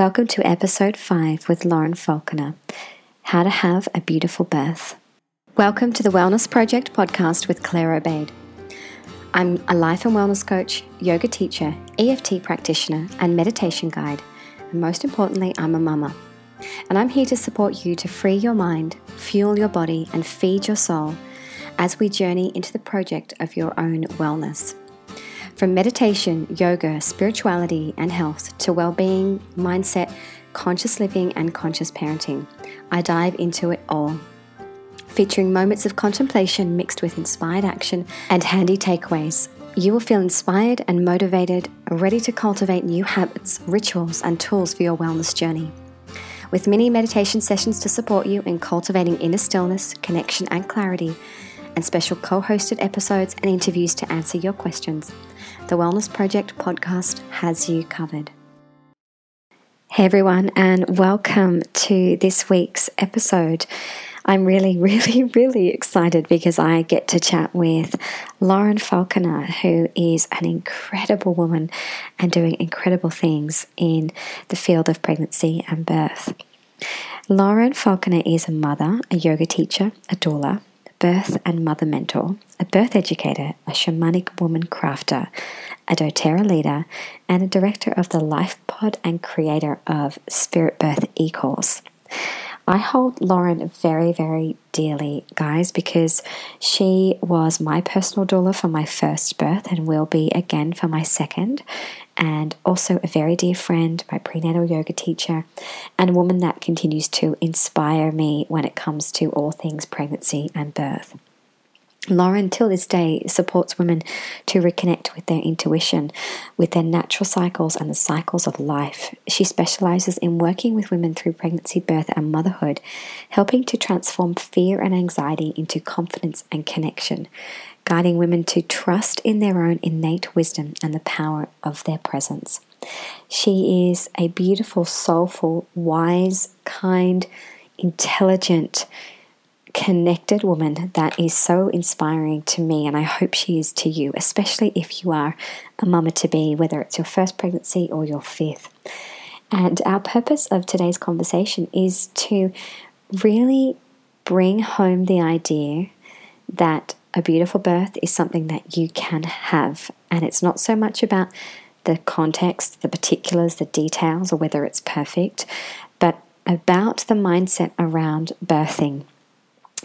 Welcome to episode 5 with Lauren Falconer How to Have a Beautiful Birth. Welcome to the Wellness Project podcast with Claire Obaid. I'm a life and wellness coach, yoga teacher, EFT practitioner, and meditation guide. And most importantly, I'm a mama. And I'm here to support you to free your mind, fuel your body, and feed your soul as we journey into the project of your own wellness. From meditation, yoga, spirituality, and health to well being, mindset, conscious living, and conscious parenting, I dive into it all. Featuring moments of contemplation mixed with inspired action and handy takeaways, you will feel inspired and motivated, ready to cultivate new habits, rituals, and tools for your wellness journey. With mini meditation sessions to support you in cultivating inner stillness, connection, and clarity, and special co hosted episodes and interviews to answer your questions, the Wellness Project podcast has you covered. Hey everyone, and welcome to this week's episode. I'm really, really, really excited because I get to chat with Lauren Falconer, who is an incredible woman and doing incredible things in the field of pregnancy and birth. Lauren Falconer is a mother, a yoga teacher, a doula, birth and mother mentor, a birth educator, a shamanic woman crafter, a doTERRA leader, and a director of the Life Pod and creator of Spirit Birth e-course. I hold Lauren very, very dearly, guys, because she was my personal doula for my first birth and will be again for my second and also a very dear friend, my prenatal yoga teacher, and a woman that continues to inspire me when it comes to all things pregnancy and birth. Lauren, till this day, supports women to reconnect with their intuition, with their natural cycles and the cycles of life. She specializes in working with women through pregnancy, birth, and motherhood, helping to transform fear and anxiety into confidence and connection guiding women to trust in their own innate wisdom and the power of their presence. She is a beautiful, soulful, wise, kind, intelligent, connected woman that is so inspiring to me, and I hope she is to you, especially if you are a mama to be, whether it's your first pregnancy or your fifth. And our purpose of today's conversation is to really bring home the idea that a beautiful birth is something that you can have. And it's not so much about the context, the particulars, the details, or whether it's perfect, but about the mindset around birthing.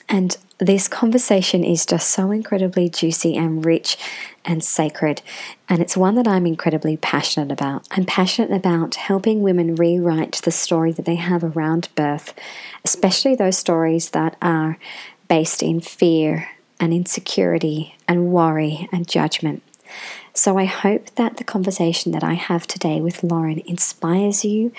And this conversation is just so incredibly juicy and rich and sacred. And it's one that I'm incredibly passionate about. I'm passionate about helping women rewrite the story that they have around birth, especially those stories that are based in fear and insecurity and worry and judgment. So I hope that the conversation that I have today with Lauren inspires you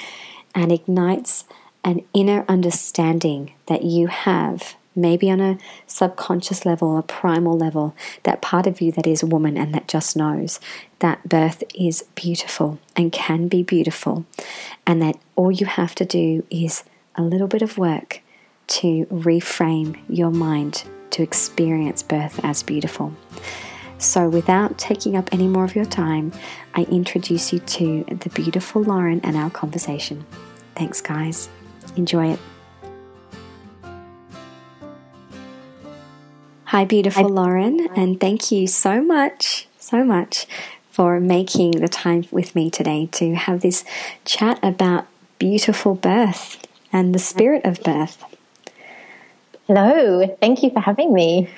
and ignites an inner understanding that you have, maybe on a subconscious level, a primal level, that part of you that is a woman and that just knows that birth is beautiful and can be beautiful, and that all you have to do is a little bit of work to reframe your mind to experience birth as beautiful. So, without taking up any more of your time, I introduce you to the beautiful Lauren and our conversation. Thanks, guys. Enjoy it. Hi, beautiful. Lauren, and thank you so much, so much for making the time with me today to have this chat about beautiful birth and the spirit of birth. Hello, thank you for having me.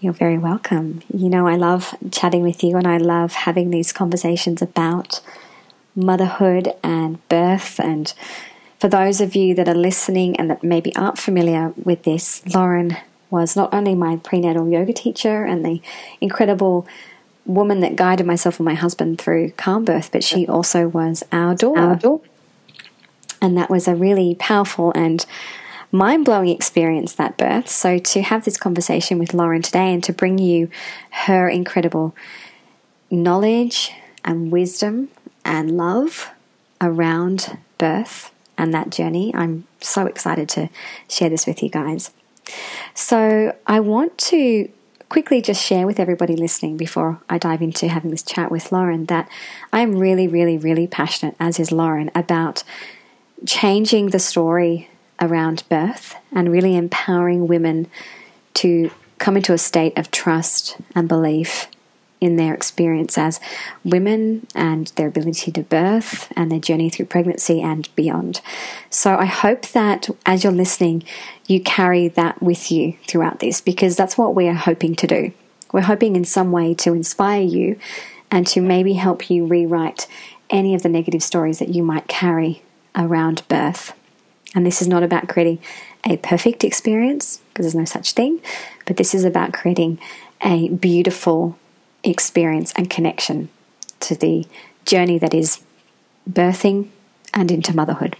You're very welcome. You know, I love chatting with you and I love having these conversations about motherhood and birth. And for those of you that are listening and that maybe aren't familiar with this, Lauren was not only my prenatal yoga teacher and the incredible woman that guided myself and my husband through calm birth, but she also was our doula. And that was a really powerful and mind blowing experience that birth. So, to have this conversation with Lauren today and to bring you her incredible knowledge and wisdom and love around birth and that journey, I'm so excited to share this with you guys. So, I want to quickly just share with everybody listening before I dive into having this chat with Lauren that I'm really, really, really passionate, as is Lauren, about changing the story around birth and really empowering women to come into a state of trust and belief in their experience as women and their ability to birth and their journey through pregnancy and beyond. So I hope that as you're listening, you carry that with you throughout this because that's what we are hoping to do. We're hoping in some way to inspire you and to maybe help you rewrite any of the negative stories that you might carry around birth. And this is not about creating a perfect experience because there's no such thing, but this is about creating a beautiful experience and connection to the journey that is birthing and into motherhood.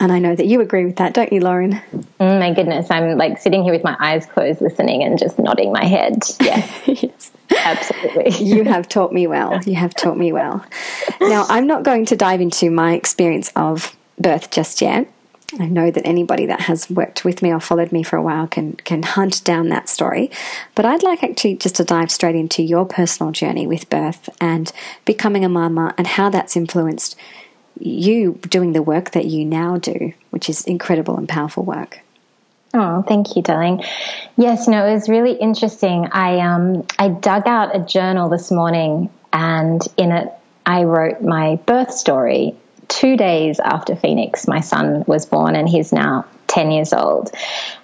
And I know that you agree with that, don't you, Lauren? Mm, my goodness, I'm like sitting here with my eyes closed, listening and just nodding my head. Yeah, yes, absolutely. you have taught me well. You have taught me well. Now, I'm not going to dive into my experience of birth just yet. I know that anybody that has worked with me or followed me for a while can can hunt down that story. But I'd like actually just to dive straight into your personal journey with birth and becoming a mama and how that's influenced you doing the work that you now do, which is incredible and powerful work. Oh, thank you, darling. Yes, you know, it was really interesting. I um I dug out a journal this morning and in it I wrote my birth story two days after Phoenix, my son was born, and he's now 10 years old.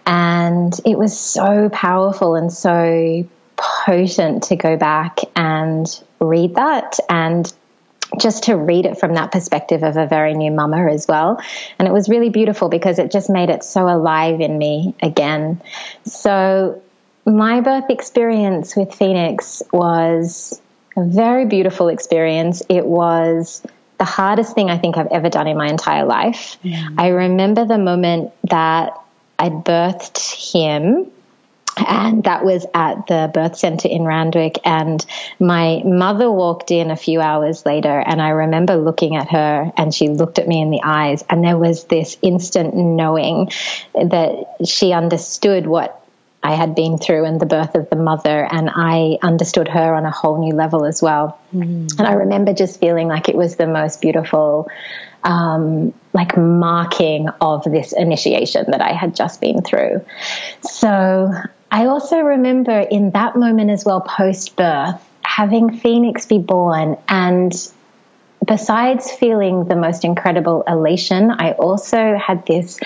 And it was so powerful and so potent to go back and read that and just to read it from that perspective of a very new mama as well. And it was really beautiful because it just made it so alive in me again. So, my birth experience with Phoenix was a very beautiful experience. It was the hardest thing I think I've ever done in my entire life. I remember the moment that I birthed him. And that was at the birth center in Randwick. And my mother walked in a few hours later. And I remember looking at her and she looked at me in the eyes. And there was this instant knowing that she understood what I had been through and the birth of the mother, and I understood her on a whole new level as well. Mm. And I remember just feeling like it was the most beautiful, um, like marking of this initiation that I had just been through. So I also remember in that moment as well, post birth, having Phoenix be born and besides feeling the most incredible elation, I also had this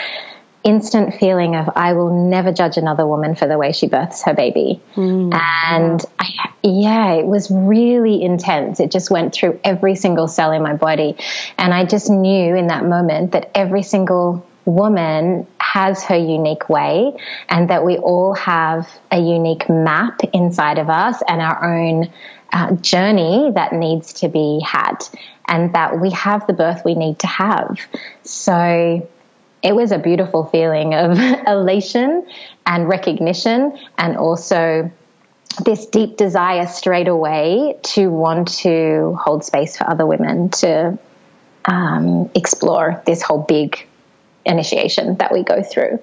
instant feeling of I will never judge another woman for the way she births her baby. Mm, and I, yeah, it was really intense. It just went through every single cell in my body. And I just knew in that moment that every single woman has her unique way and that we all have a unique map inside of us and our own uh, journey that needs to be had and that we have the birth we need to have. So it was a beautiful feeling of elation and recognition and also this deep desire straight away to want to hold space for other women to um, explore this whole big initiation that we go through.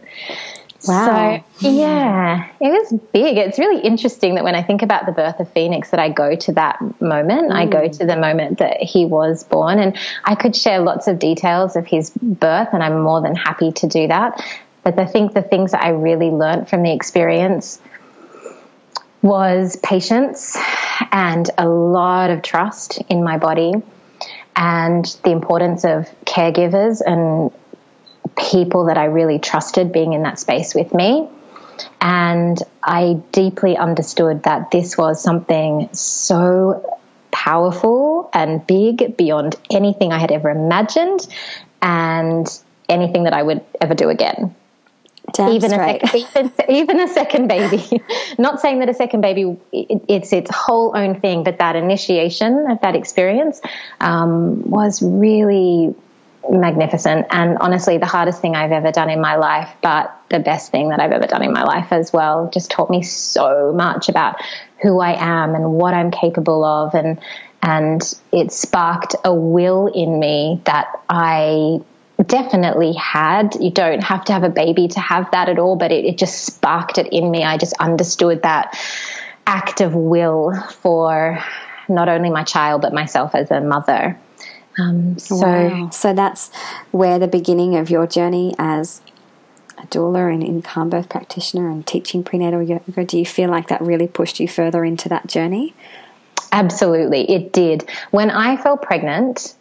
Wow. So, yeah, it was big. It's really interesting that when I think about the birth of Phoenix, that I go to that moment. Mm. I go mm. to the moment that he was born, and I could share lots of details of his birth, and I'm more than happy to do that. But I think the things that I really learned from the experience was patience and a lot of trust in my body and the importance of caregivers and people that I really trusted being in that space with me. And I deeply understood that this was something so powerful and big beyond anything I had ever imagined and anything that I would ever do again. Even, a even, even a second baby. Not saying that a second baby it, it's its whole own thing, but that initiation of that experience um, was really magnificent and honestly the hardest thing I've ever done in my life, but the best thing that I've ever done in my life as well. Just taught me so much about who I am and what I'm capable of and and it sparked a will in me that I definitely had. You don't have to have a baby to have that at all, but it, it just sparked it in me. I just understood that act of will for not only my child but myself as a mother. Um, so, wow. so that's where the beginning of your journey as a doula and in calm birth practitioner and teaching prenatal yoga. Do you feel like that really pushed you further into that journey? Absolutely, it did. When I fell pregnant,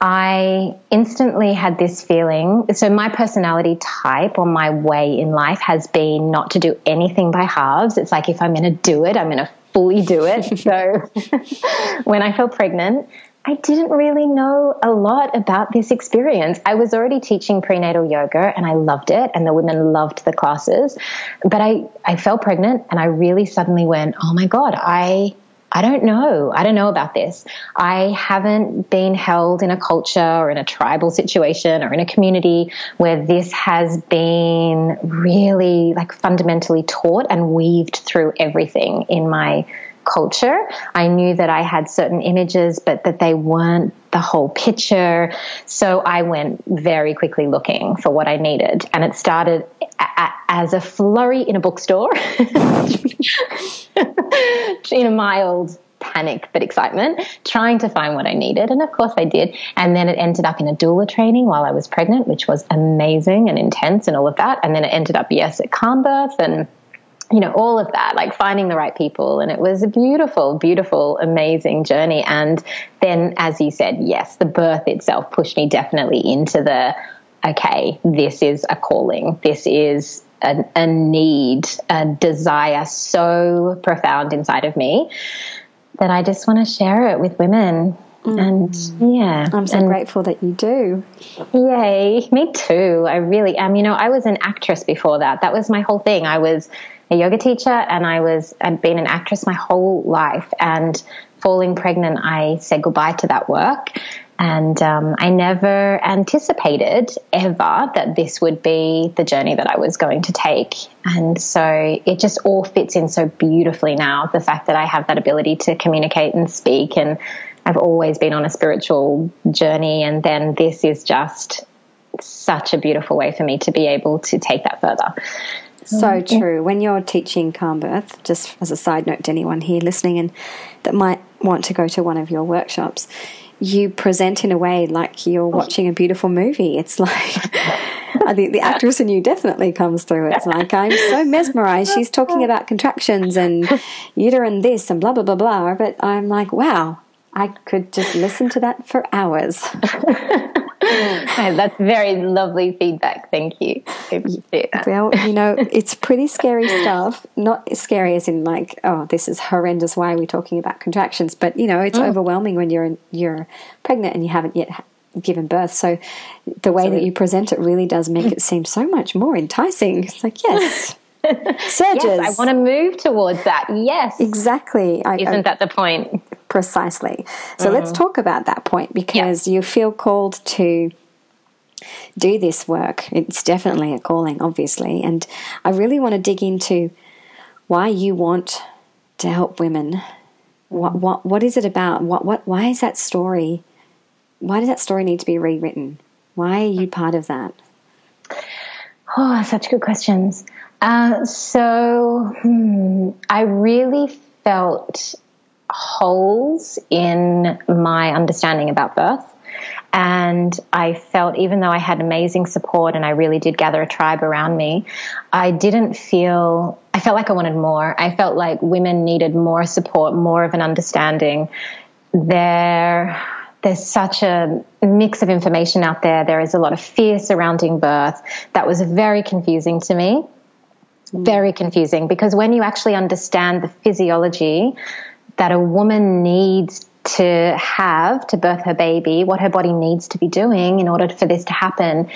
I instantly had this feeling. So, my personality type or my way in life has been not to do anything by halves. It's like if I'm going to do it, I'm going to fully do it. so, when I fell pregnant, I didn't really know a lot about this experience. I was already teaching prenatal yoga and I loved it, and the women loved the classes. But I, I fell pregnant and I really suddenly went, oh my God, I I don't know. I don't know about this. I haven't been held in a culture or in a tribal situation or in a community where this has been really like fundamentally taught and weaved through everything in my culture. I knew that I had certain images, but that they weren't the whole picture. So I went very quickly looking for what I needed. And it started as a flurry in a bookstore in a mild panic but excitement, trying to find what I needed. And of course I did. And then it ended up in a doula training while I was pregnant, which was amazing and intense and all of that. And then it ended up, yes, at calm birth and you know, all of that, like finding the right people. And it was a beautiful, beautiful, amazing journey. And then, as you said, yes, the birth itself pushed me definitely into the, okay, this is a calling. This is a, a need, a desire so profound inside of me that I just want to share it with women. Mm. And yeah, I'm so and, grateful that you do. Yay, me too. I really am. You know, I was an actress before that. That was my whole thing. I was a yoga teacher and I was, I'd been an actress my whole life. And falling pregnant, I said goodbye to that work and um, I never anticipated ever that this would be the journey that I was going to take. And so it just all fits in so beautifully now. The fact that I have that ability to communicate and speak, and I've always been on a spiritual journey. And then this is just such a beautiful way for me to be able to take that further. So oh, true. When you're teaching calm birth, just as a side note to anyone here listening and that might want to go to one of your workshops, you present in a way like you're watching a beautiful movie. It's like I think the actress in you definitely comes through. It's like I'm so mesmerized. She's talking about contractions and uterine this and blah blah blah blah. But I'm like, wow, I could just listen to that for hours. That's very lovely feedback. Thank you. Well, you know, it's pretty scary stuff. Not scary as in like, oh, this is horrendous. Why are we talking about contractions? But you know, it's mm. overwhelming when you're you're pregnant and you haven't yet given birth. So the way that you present it really does make it seem so much more enticing. It's like, yes. Surges. Yes, I want to move towards that. Yes. Exactly. I, Isn't I, that the point? Precisely. So mm-hmm. let's talk about that point because you feel called to do this work. It's definitely a calling, obviously. And I really want to dig into why you want to help women. What what what is it about? What what why is that story? Why does that story need to be rewritten? Why are you part of that? Oh, such good questions. Uh, so hmm, I really felt holes in my understanding about birth. And I felt, even though I had amazing support and I really did gather a tribe around me, I didn't feel, I felt like I wanted more. I felt like women needed more support, more of an understanding. There, there's such a mix of information out there. There is a lot of fear surrounding birth that was very confusing to me. Mm. Very confusing because when you actually understand the physiology that a woman needs to have to birth her baby, what her body needs to be doing in order for this to happen,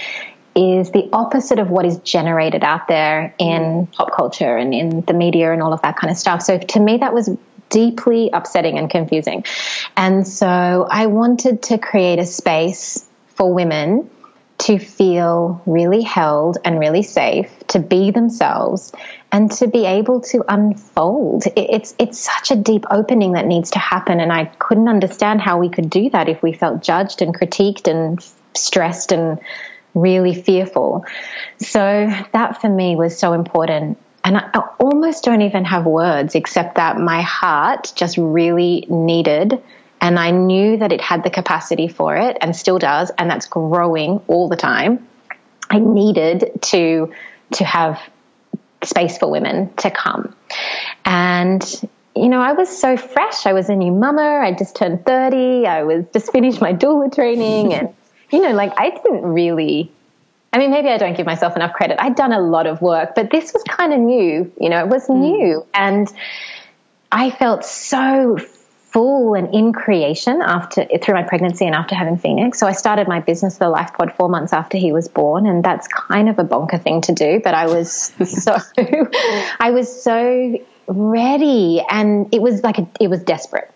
is the opposite of what is generated out there in mm. pop culture and in the media and all of that kind of stuff. So to me, that was deeply upsetting and confusing. And so I wanted to create a space for women to feel really held and really safe, to be themselves, and to be able to unfold. It's it's such a deep opening that needs to happen, and I couldn't understand how we could do that if we felt judged and critiqued and stressed and really fearful. So that for me was so important. And I almost don't even have words except that my heart just really needed And I knew that it had the capacity for it and still does, and that's growing all the time. I needed to to have space for women to come. And you know, I was so fresh. I was a new mama. I just turned 30. I was just finished my doula training and you know, like I didn't really I mean, maybe I don't give myself enough credit. I'd done a lot of work, but this was kind of new, you know, it was mm. new and I felt so full and in creation after through my pregnancy and after having Phoenix. So I started my business, the Life Pod, four months after he was born, and that's kind of a bonker thing to do. But I was so I was so ready, and it was like a, it was desperate.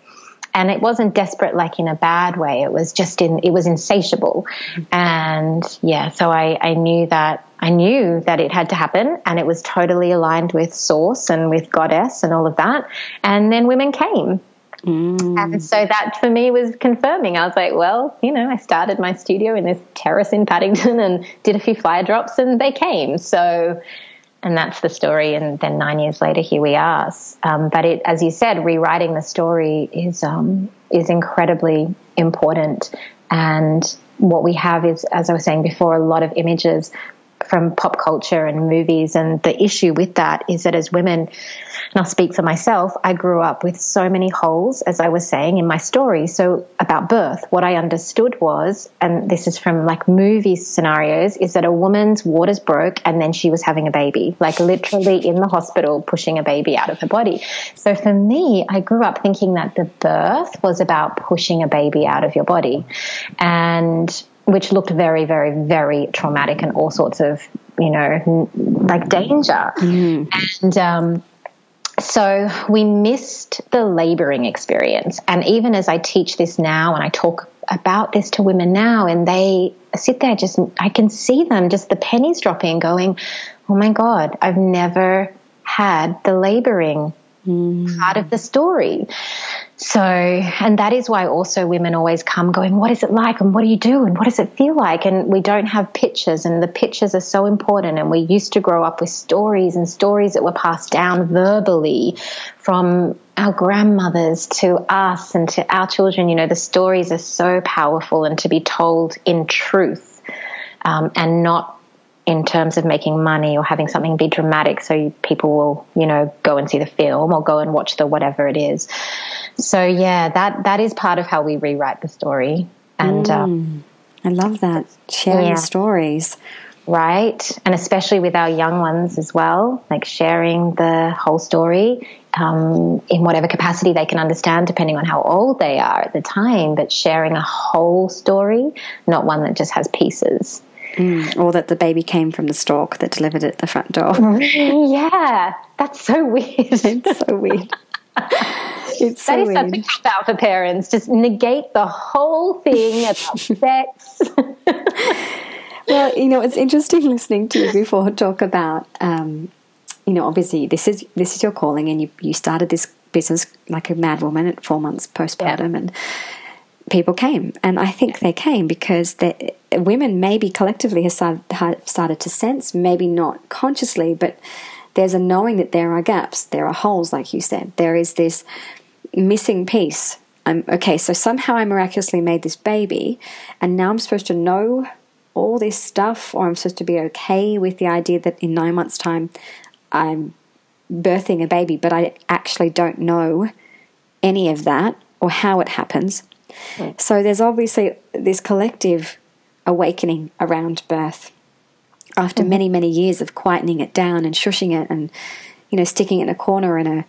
And it wasn't desperate like in a bad way. It was just in, it was insatiable. And yeah, so I, I knew that, I knew that it had to happen and it was totally aligned with source and with goddess and all of that. And then women came Mm. And so that for me was confirming. I was like, well, you know, I started my studio in this terrace in Paddington and did a few fire drops and they came. So, and that's the story. And then nine years later, here we are. Um, but it, as you said, rewriting the story is, um, is incredibly important. And what we have is, as I was saying before, a lot of images from pop culture and movies. And the issue with that is that as women, and I'll speak for myself, I grew up with so many holes, as I was saying in my story. So about birth, what I understood was, and this is from like movie scenarios, is that a woman's waters broke and then she was having a baby, like literally in the hospital pushing a baby out of her body. So for me, I grew up thinking that the birth was about pushing a baby out of your body. And which looked very, very, very traumatic and all sorts of, you know, like danger. Mm. And um, so we missed the laboring experience. And even as I teach this now and I talk about this to women now, and they sit there, just I can see them, just the pennies dropping, going, Oh my God, I've never had the laboring mm. part of the story. So, and that is why also women always come going, what is it like? And what do you do? And what does it feel like? And we don't have pictures and the pictures are so important. And we used to grow up with stories and stories that were passed down verbally from our grandmothers to us and to our children. You know, the stories are so powerful and to be told in truth um, and not in terms of making money or having something be dramatic so people will, you know, go and see the film or go and watch the whatever it is. So yeah, that that is part of how we rewrite the story. And mm, um, I love that sharing yeah. stories. Right, and especially with our young ones as well, like sharing the whole story um, in whatever capacity they can understand, depending on how old they are at the time, but sharing a whole story, not one that just has pieces. Mm, or that the baby came from the stork that delivered it at the front door. yeah, that's so weird. it's so weird. It's so that is weird. such a cop out for parents. Just negate the whole thing about sex. well, you know, it's interesting listening to you before talk about, um, you know, obviously this is this is your calling, and you you started this business like a mad woman at four months postpartum, yeah. and people came, and I think they came because the women maybe collectively have started, have started to sense, maybe not consciously, but there's a knowing that there are gaps, there are holes, like you said. There is this missing piece. I'm okay, so somehow I miraculously made this baby, and now I'm supposed to know all this stuff, or I'm supposed to be okay with the idea that in nine months' time I'm birthing a baby, but I actually don't know any of that or how it happens. Mm. So there's obviously this collective awakening around birth after mm-hmm. many, many years of quietening it down and shushing it and, you know, sticking it in a corner in a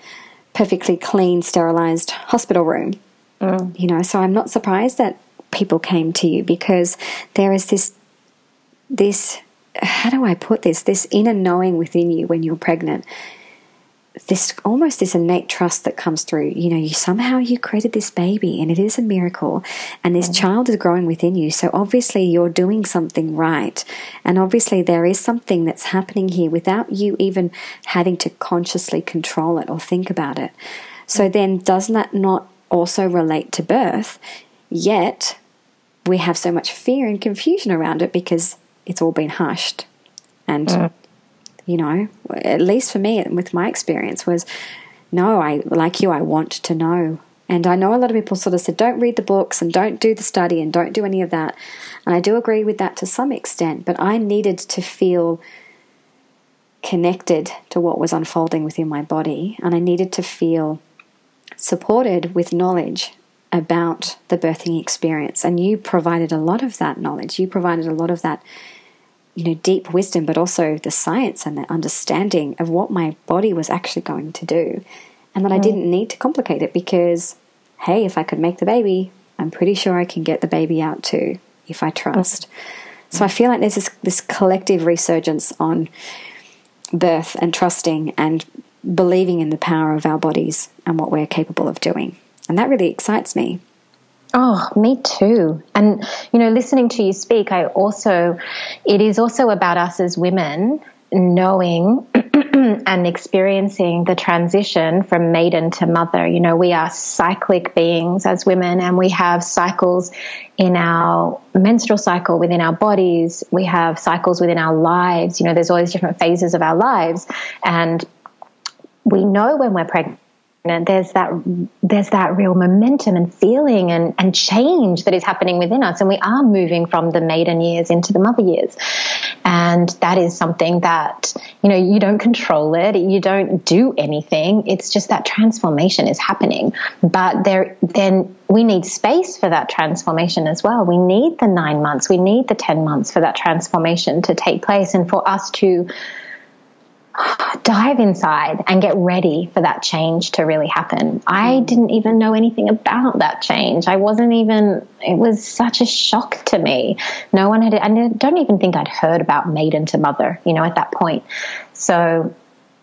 perfectly clean, sterilized hospital room. Mm. You know, so I'm not surprised that people came to you because there is this, this, how do I put this? This inner knowing within you when you're pregnant this almost this innate trust that comes through you know you somehow you created this baby and it is a miracle and this mm-hmm. child is growing within you so obviously you're doing something right and obviously there is something that's happening here without you even having to consciously control it or think about it so mm-hmm. then doesn't that not also relate to birth yet we have so much fear and confusion around it because it's all been hushed and mm you know, at least for me, with my experience, was no, I like you, I want to know And I know a lot of people sort of said, don't read the books and don't do the study and don't do any of that. And I do agree with that to some extent, but I needed to feel connected to what was unfolding within my body. And I needed to feel supported with knowledge about the birthing experience. And you provided a lot of that knowledge. You provided a lot of that, you know, deep wisdom, but also the science and the understanding of what my body was actually going to do. And that mm. I didn't need to complicate it because, hey, if I could make the baby, I'm pretty sure I can get the baby out too if I trust. Mm. So I feel like there's this, this collective resurgence on birth and trusting and believing in the power of our bodies and what we're capable of doing. And that really excites me. Oh, me too. And, you know, listening to you speak, I also, it is also about us as women knowing and experiencing the transition from maiden to mother. You know, we are cyclic beings as women and we have cycles in our menstrual cycle within our bodies. We have cycles within our lives. You know, there's these different phases of our lives. And we know when we're pregnant and there's that there's that real momentum and feeling and, and change that is happening within us. And we are moving from the maiden years into the mother years. And that is something that you know you don't control it. You don't do anything. It's just that transformation is happening. But there then we need space for that transformation as well. We need the 9 months. We need the 10 months for that transformation to take place and for us to dive inside and get ready for that change to really happen. I mm. didn't even know anything about that change. I wasn't even, it was such a shock to me. No one had, I don't even think I'd heard about maiden to mother, you know, at that point. So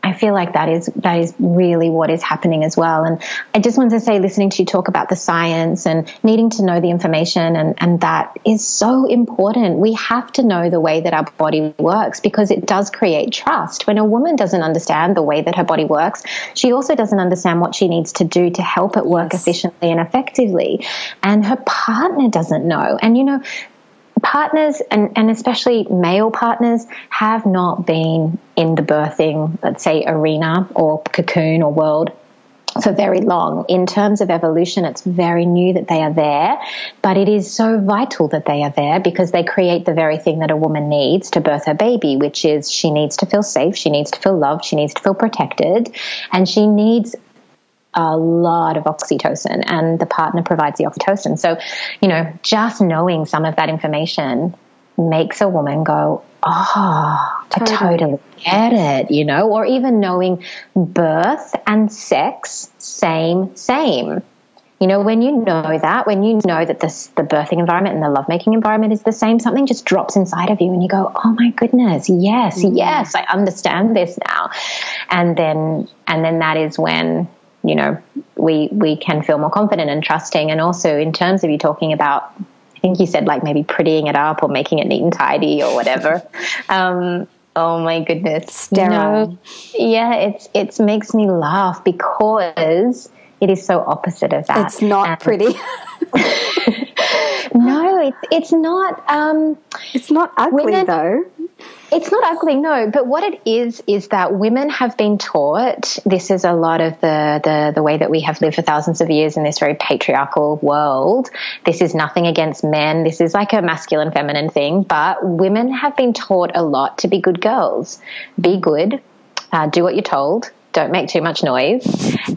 I feel like that is that is really what is happening as well. And I just wanted to say, listening to you talk about the science and needing to know the information, and, and that is so important. We have to know the way that our body works because it does create trust. When a woman doesn't understand the way that her body works, she also doesn't understand what she needs to do to help it work yes. efficiently and effectively. And her partner doesn't know. And you know, partners and, and especially male partners have not been in the birthing, let's say, arena or cocoon or world for very long. In terms of evolution, it's very new that they are there, but it is so vital that they are there because they create the very thing that a woman needs to birth her baby, which is she needs to feel safe, she needs to feel loved, she needs to feel protected, and she needs a lot of oxytocin and the partner provides the oxytocin. So, you know, just knowing some of that information makes a woman go, Oh, totally. I totally get it, you know, or even knowing birth and sex, same, same. You know, when you know that, when you know that this, the birthing environment and the lovemaking environment is the same, something just drops inside of you and you go, oh my goodness, yes, mm-hmm. yes, I understand this now. And then, and then that is when you know, we we can feel more confident and trusting. And also in terms of you talking about, I think you said like maybe prettying it up or making it neat and tidy or whatever. um, oh my goodness, sterile. No, yeah, it's it makes me laugh because it is so opposite of that. It's not and, pretty. no, it's it's not. Um, it's not ugly women, though. It's not ugly, no. But what it is is that women have been taught. This is a lot of the, the the way that we have lived for thousands of years in this very patriarchal world. This is nothing against men. This is like a masculine feminine thing. But women have been taught a lot to be good girls. Be good. Uh, do what you're told don't make too much noise.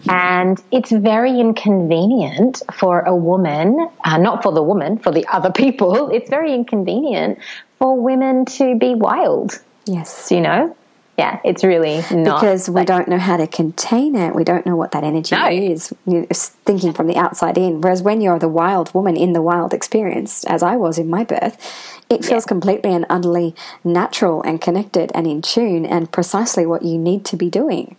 And it's very inconvenient for a woman, uh, not for the woman, for the other people. It's very inconvenient for women to be wild. Yes. You know? Yeah, it's really not. Because we like, don't know how to contain it. We don't know what that energy no. is. You're thinking from the outside in. Whereas when you're the wild woman in the wild experience, as I was in my birth, it feels yeah. completely and utterly natural and connected and in tune and precisely what you need to be doing.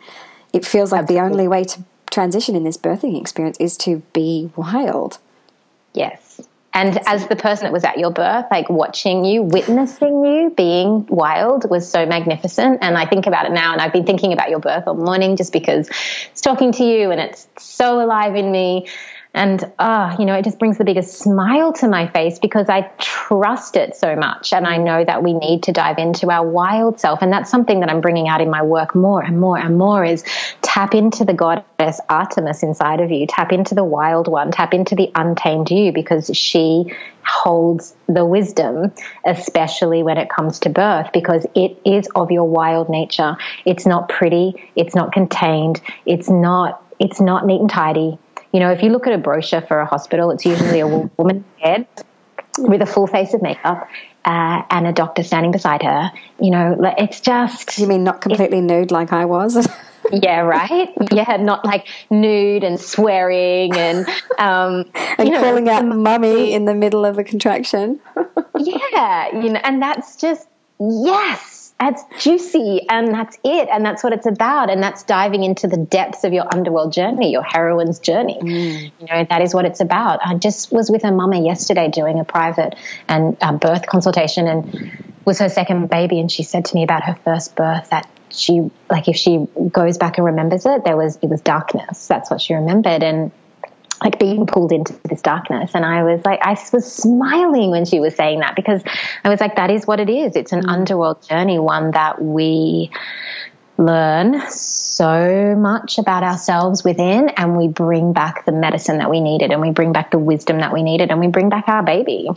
It feels like Absolutely. the only way to transition in this birthing experience is to be wild. Yes. And as the person that was at your birth, like watching you, witnessing you being wild was so magnificent. And I think about it now, and I've been thinking about your birth all morning just because it's talking to you and it's so alive in me. And, ah, uh, you know, it just brings the biggest smile to my face because I trust it so much. And I know that we need to dive into our wild self. And that's something that I'm bringing out in my work more and more and more is tap into the goddess Artemis inside of you, tap into the wild one, tap into the untamed you because she holds the wisdom, especially when it comes to birth, because it is of your wild nature. It's not pretty, it's not contained, it's not it's not neat and tidy you know, if you look at a brochure for a hospital, it's usually a woman head with a full face of makeup uh, and a doctor standing beside her. You know, it's just. You mean not completely nude like I was? yeah, right. Yeah, not like nude and swearing and um, and you know, calling out mummy in the middle of a contraction. yeah, you know, and that's just yes it's juicy and that's it and that's what it's about and that's diving into the depths of your underworld journey your heroine's journey. Mm. you know that is what it's about. I just was with her mama yesterday doing a private and uh, birth consultation and was her second baby and she said to me about her first birth that she like if she goes back and remembers it there was it was darkness. That's what she remembered and like being pulled into this darkness. And I was like, I was smiling when she was saying that because I was like, that is what it is. It's an mm. underworld journey, one that we learn so much about ourselves within and we bring back the medicine that we needed and we bring back the wisdom that we needed and we bring back our baby.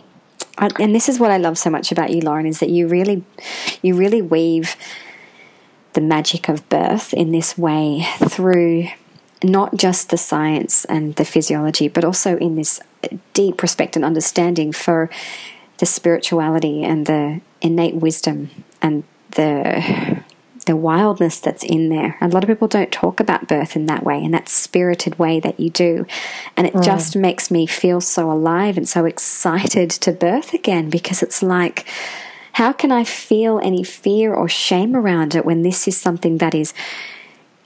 And this is what I love so much about you, Lauren, is that you really, you really weave the magic of birth in this way through not just the science and the physiology, but also in this deep respect and understanding for the spirituality and the innate wisdom and the the wildness that's in there. A lot of people don't talk about birth in that way, in that spirited way that you do. And it mm. just makes me feel so alive and so excited to birth again because it's like, how can I feel any fear or shame around it when this is something that is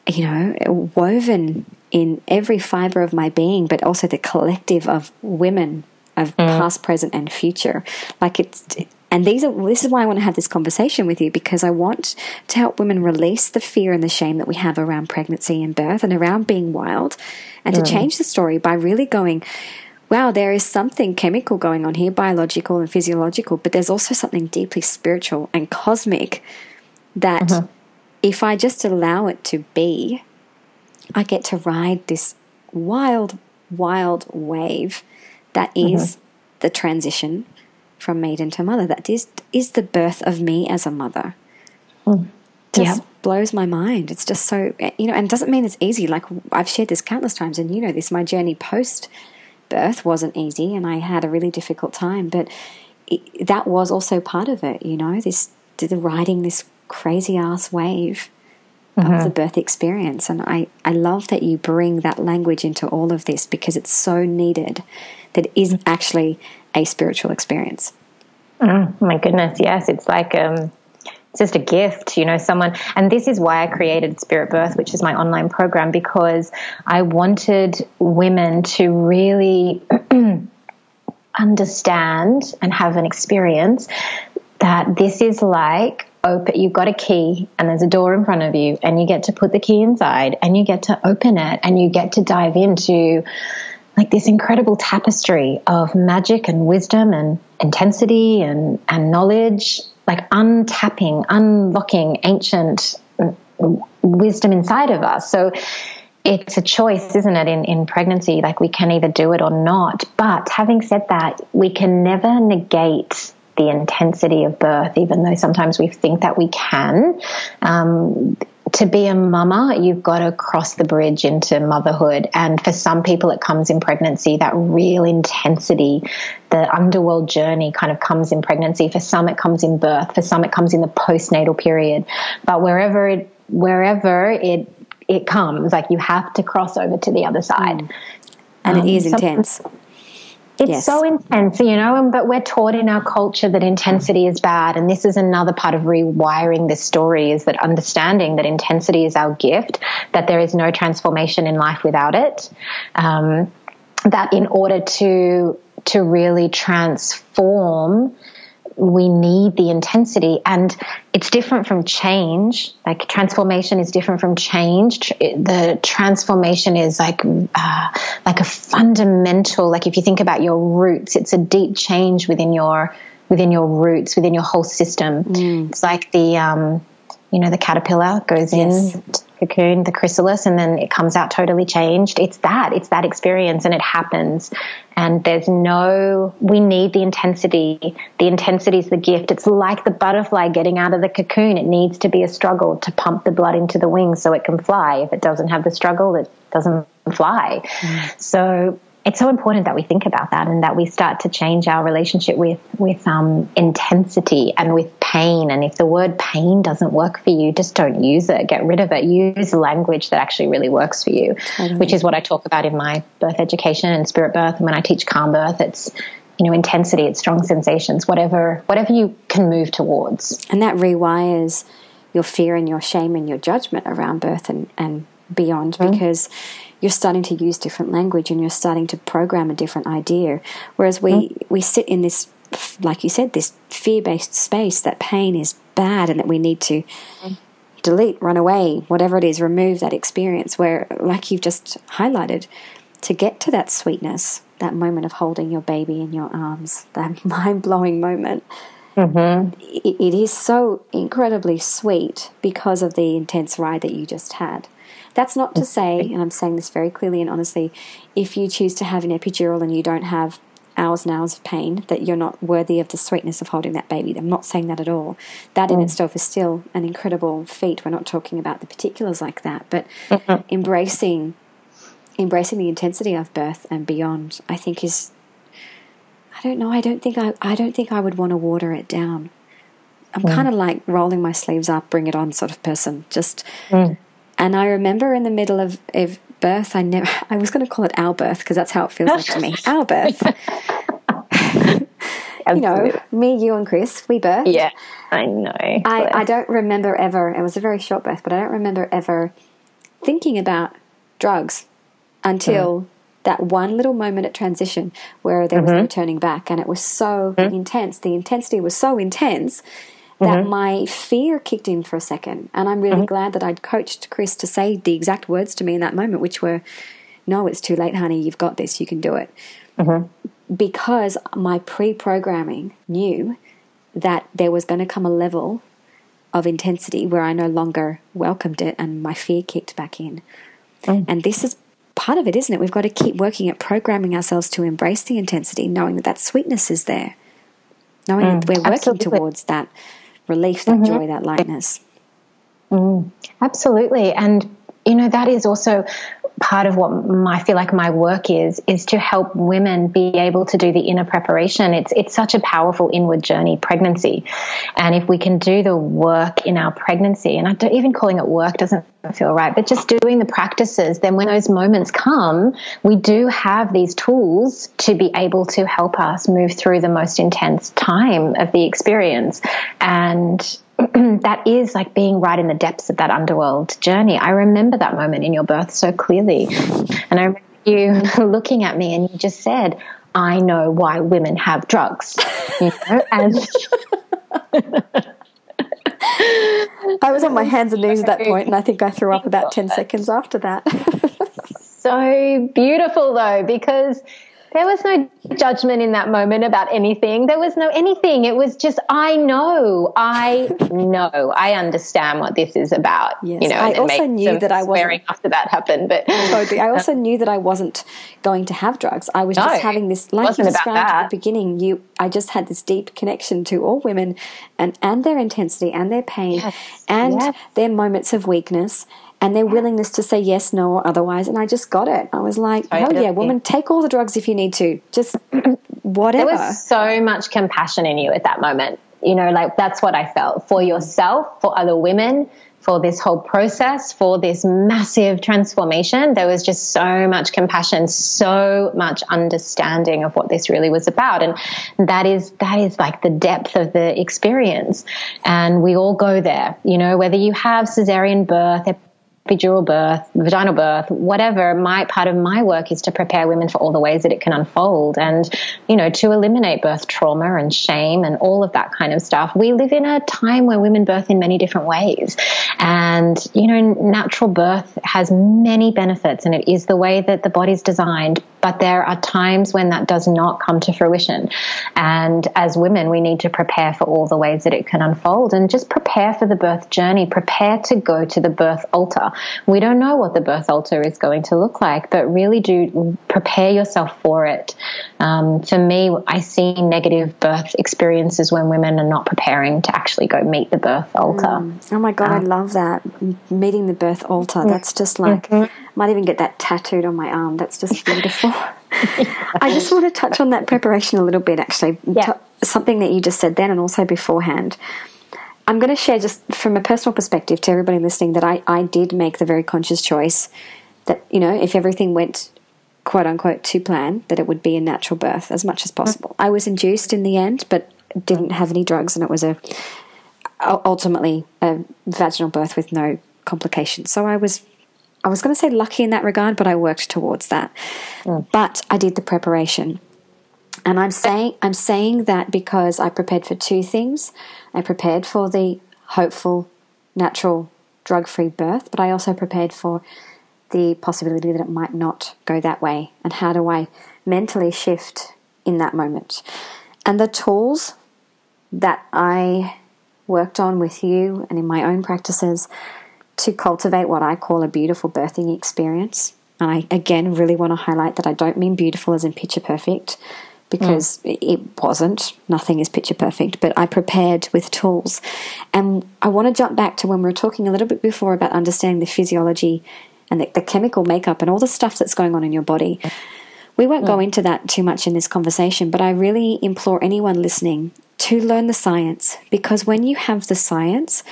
you know, woven in every fiber of my being, but also the collective of women of mm. past, present, and future. Like it's, and these are this is why I want to have this conversation with you because I want to help women release the fear and the shame that we have around pregnancy and birth and around being wild, and mm. to change the story by really going. Wow, there is something chemical going on here, biological and physiological, but there's also something deeply spiritual and cosmic that mm-hmm if I just allow it to be, I get to ride this wild, wild wave that is mm-hmm. mm-hmm. the transition from maiden to mother. That is is the birth of me as a mother. Mm. Just yep. blows my mind. It's just so you know, and doesn't mean it's easy. Like I've shared this countless times, and you know this. My journey post birth wasn't easy, and I had a really difficult time. But it, that was also part of it. You know, this the riding this crazy ass wave mm-hmm. of the birth experience. And I, I love that you bring that language into all of this because it's so needed that it is actually a spiritual experience. Mm, my goodness, yes. It's like um, it's just a gift, you know, someone. And this is why I created Spirit Birth, which is my online program, because I wanted women to really understand and have an experience that this is like open you've got a key and there's a door in front of you and you get to put the key inside and you get to open it and you get to dive into like this incredible tapestry of magic and wisdom and intensity and and knowledge like untapping unlocking ancient wisdom inside of us so it's a choice, isn't it, in, in pregnancy? Like we can either do it or not. But having said that, we can never negate the intensity of birth, even though sometimes we think that we can. Um, to be a mama, you've got to cross the bridge into motherhood. And for some people, it comes in pregnancy, that real intensity, the underworld journey kind of comes in pregnancy. For some, it comes in birth. For some, it comes in the postnatal period. But wherever it, wherever it, it comes, like you have to cross over to the other side. Mm. And um, it is intense. It's yes. so intense, you know, but we're taught in our culture that intensity is bad. And this is another part of rewiring this story is that understanding that intensity is our gift, that there is no transformation in life without it. Um, that in order to, to really transform we need the intensity and it's different from change. Like transformation is different from change. The transformation is like uh, like a fundamental like if you think about your roots it's a deep change within your within your roots within your whole system. Mm. it's like the um you know the caterpillar goes yes. in cocoon, the chrysalis, and then it comes out totally changed. It's that, it's that experience, and it happens. And there's no, we need the intensity. The intensity is the gift. It's like the butterfly getting out of the cocoon. It needs to be a struggle to pump the blood into the wings so it can fly. If it doesn't have the struggle, it doesn't fly. Mm. So it's so important that we think about that and that we start to change our relationship with with um, intensity and with pain. And if the word pain doesn't work for you, just don't use it. Get rid of it. Use language that actually really works for you, totally. which is what I talk about in my birth education and spirit birth. And when I teach calm birth, it's you know intensity, it's strong sensations, whatever whatever you can move towards. And that rewires your fear and your shame and your judgment around birth and and beyond mm-hmm. because you're starting to use different language and you're starting to program a different idea. Whereas we, mm. we sit in this, like you said, this fear based space that pain is bad and that we need to mm. delete, run away, whatever it is, remove that experience. Where, like you've just highlighted, to get to that sweetness, that moment of holding your baby in your arms, that mind blowing moment. Mm-hmm. It, it is so incredibly sweet because of the intense ride that you just had. That's not to say, and I'm saying this very clearly and honestly, if you choose to have an epidural and you don't have hours and hours of pain, that you're not worthy of the sweetness of holding that baby. I'm not saying that at all. That in mm. itself is still an incredible feat. We're not talking about the particulars like that, but mm-hmm. embracing embracing the intensity of birth and beyond, I think is I don't know, I don't think I I don't think I would want to water it down. I'm mm. kind of like rolling my sleeves up, bring it on sort of person. Just mm. And I remember in the middle of, of birth, I never, I was going to call it our birth because that's how it feels like to me. Our birth. you know, me, you, and Chris, we birthed. Yeah, I know. I, I don't remember ever, it was a very short birth, but I don't remember ever thinking about drugs until mm. that one little moment at transition where there was mm-hmm. no turning back. And it was so mm-hmm. intense. The intensity was so intense that mm-hmm. my fear kicked in for a second. And I'm really mm-hmm. glad that I'd coached Chris to say the exact words to me in that moment, which were, No, it's too late, honey. You've got this. You can do it. Mm-hmm. Because my pre programming knew that there was going to come a level of intensity where I no longer welcomed it and my fear kicked back in. Mm. And this is part of it, isn't it? We've got to keep working at programming ourselves to embrace the intensity, knowing that that sweetness is there, knowing mm, that we're working absolutely. towards that relief, that mm-hmm. joy, that lightness. Mm, absolutely. And, you know, that is also part of what I feel like my work is, is to help women be able to do the inner preparation. It's, it's such a powerful inward journey, pregnancy. And if we can do the work in our pregnancy, and I don't even calling it work doesn't feel right, but just doing the practices, then when those moments come, we do have these tools to be able to help us move through the most intense time of the experience. And that is like being right in the depths of that underworld journey. I remember that moment in your birth so clearly. And I remember you looking at me and you just said, I know why women have drugs. You know? And I was on my hands and knees at that point, and I think I threw up about 10 seconds after that. so beautiful, though, because there was no judgment in that moment about anything. There was no anything. It was just, I know, I know, I understand what this is about. Yes. You know, I also knew that I was swearing after that happened, but totally. I also knew that I wasn't going to have drugs. I was no, just having this, like you described at the beginning. You, I just had this deep connection to all women, and and their intensity and their pain yes. and yes. their moments of weakness and their willingness to say yes, no, or otherwise. And I just got it. I was like, hell yeah, woman, take all the drugs if you need to. Just whatever. There was so much compassion in you at that moment. You know, like that's what I felt for yourself, for other women, for this whole process, for this massive transformation. There was just so much compassion, so much understanding of what this really was about. And that is, that is like the depth of the experience. And we all go there, you know, whether you have cesarean birth, epidural birth, vaginal birth, whatever, my part of my work is to prepare women for all the ways that it can unfold and, you know, to eliminate birth trauma and shame and all of that kind of stuff. We live in a time where women birth in many different ways. And, you know, natural birth has many benefits and it is the way that the body's designed. But there are times when that does not come to fruition. And as women, we need to prepare for all the ways that it can unfold and just prepare for the birth journey, prepare to go to the birth altar. We don't know what the birth altar is going to look like, but really do prepare yourself for it. Um, for me, I see negative birth experiences when women are not preparing to actually go meet the birth altar. Mm. Oh my God, um, I love that. Meeting the birth altar. That's just like, mm-hmm. might even get that tattooed on my arm. That's just beautiful. I just want to touch on that preparation a little bit, actually. Yeah. Something that you just said then and also beforehand. I'm going to share just from a personal perspective to everybody listening that I, I did make the very conscious choice that, you know, if everything went quote unquote to plan, that it would be a natural birth as much as possible. I was induced in the end, but didn't have any drugs, and it was a ultimately a vaginal birth with no complications. So I was I was going to say lucky in that regard, but I worked towards that. Mm. But I did the preparation. And I'm saying I'm saying that because I prepared for two things. I prepared for the hopeful, natural, drug-free birth, but I also prepared for the possibility that it might not go that way. And how do I mentally shift in that moment? And the tools that I worked on with you and in my own practices to cultivate what I call a beautiful birthing experience. And I again really want to highlight that I don't mean beautiful as in picture perfect because mm. it wasn't. Nothing is picture perfect, but I prepared with tools. And I want to jump back to when we were talking a little bit before about understanding the physiology and the, the chemical makeup and all the stuff that's going on in your body. We won't mm. go into that too much in this conversation, but I really implore anyone listening to learn the science because when you have the science,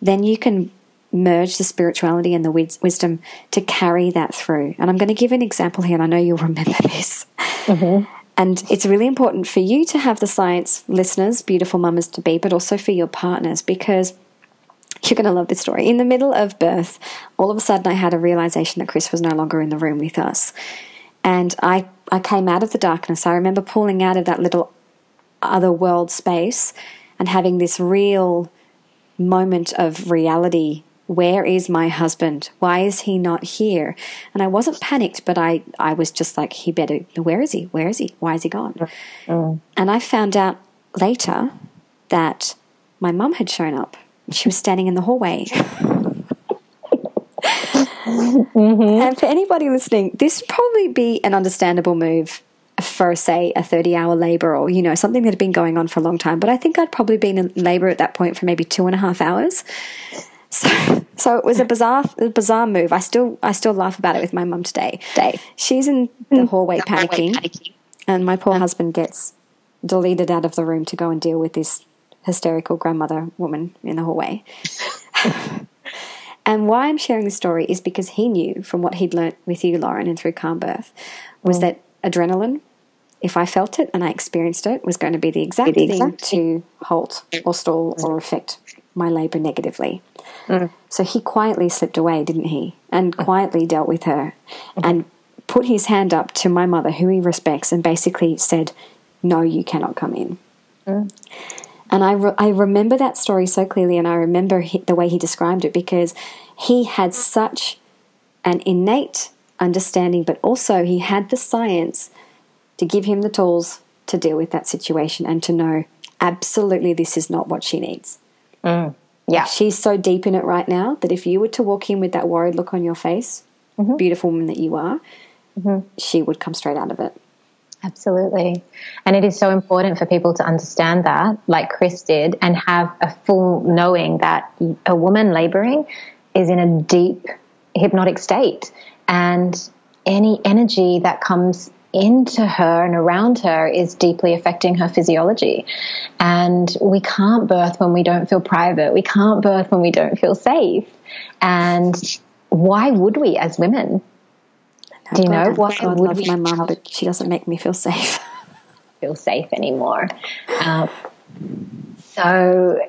then you can merge the spirituality and the wisdom to carry that through. And I'm going to give an example here, and I know you'll remember this. Mm-hmm. And it's really important for you to have the science listeners, beautiful mamas to be, but also for your partners because you're going to love this story. In the middle of birth, all of a sudden I had a realization that Chris was no longer in the room with us. And I, I came out of the darkness. I remember pulling out of that little other world space and having this real moment of reality where is my husband? Why is he not here? And I wasn't panicked, but I, I was just like, he better, where is he? Where is he? Why is he gone? Mm. And I found out later that my mum had shown up. She was standing in the hallway. mm-hmm. And for anybody listening, this would probably be an understandable move for say a 30 hour labor or you know something that had been going on for a long time but i think i'd probably been in labor at that point for maybe two and a half hours so, so it was a bizarre, bizarre move. I still, I still laugh about it with my mum today. Day. She's in the mm. hallway panicking, panicking, and my poor husband gets deleted out of the room to go and deal with this hysterical grandmother woman in the hallway. and why I'm sharing this story is because he knew from what he'd learnt with you, Lauren, and through calm birth, was mm. that adrenaline, if I felt it and I experienced it, was going to be the exact the thing to halt or stall or affect my labour negatively. Mm. So he quietly slipped away, didn't he? And quietly dealt with her mm-hmm. and put his hand up to my mother, who he respects, and basically said, No, you cannot come in. Mm. And I, re- I remember that story so clearly, and I remember he, the way he described it because he had such an innate understanding, but also he had the science to give him the tools to deal with that situation and to know absolutely this is not what she needs. Mm. Yeah. She's so deep in it right now that if you were to walk in with that worried look on your face, mm-hmm. beautiful woman that you are, mm-hmm. she would come straight out of it. Absolutely. And it is so important for people to understand that, like Chris did, and have a full knowing that a woman laboring is in a deep hypnotic state. And any energy that comes into her and around her is deeply affecting her physiology. And we can't birth when we don't feel private. We can't birth when we don't feel safe. And why would we as women? Do you God, know why God would love we my mum, but she doesn't make me feel safe. feel safe anymore. Um, so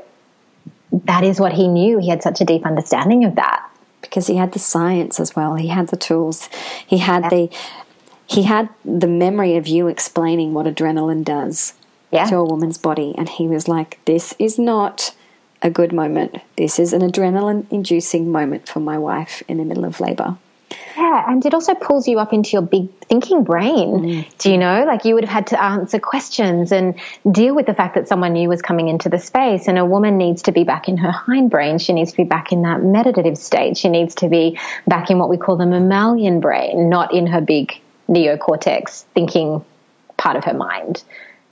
that is what he knew. He had such a deep understanding of that. because he had the science as well. He had the tools. He had yeah. the he had the memory of you explaining what adrenaline does yeah. to a woman's body, and he was like, "This is not." A good moment. This is an adrenaline inducing moment for my wife in the middle of labor. Yeah, and it also pulls you up into your big thinking brain. Mm. Do you know? Like you would have had to answer questions and deal with the fact that someone new was coming into the space. And a woman needs to be back in her hindbrain. She needs to be back in that meditative state. She needs to be back in what we call the mammalian brain, not in her big neocortex thinking part of her mind.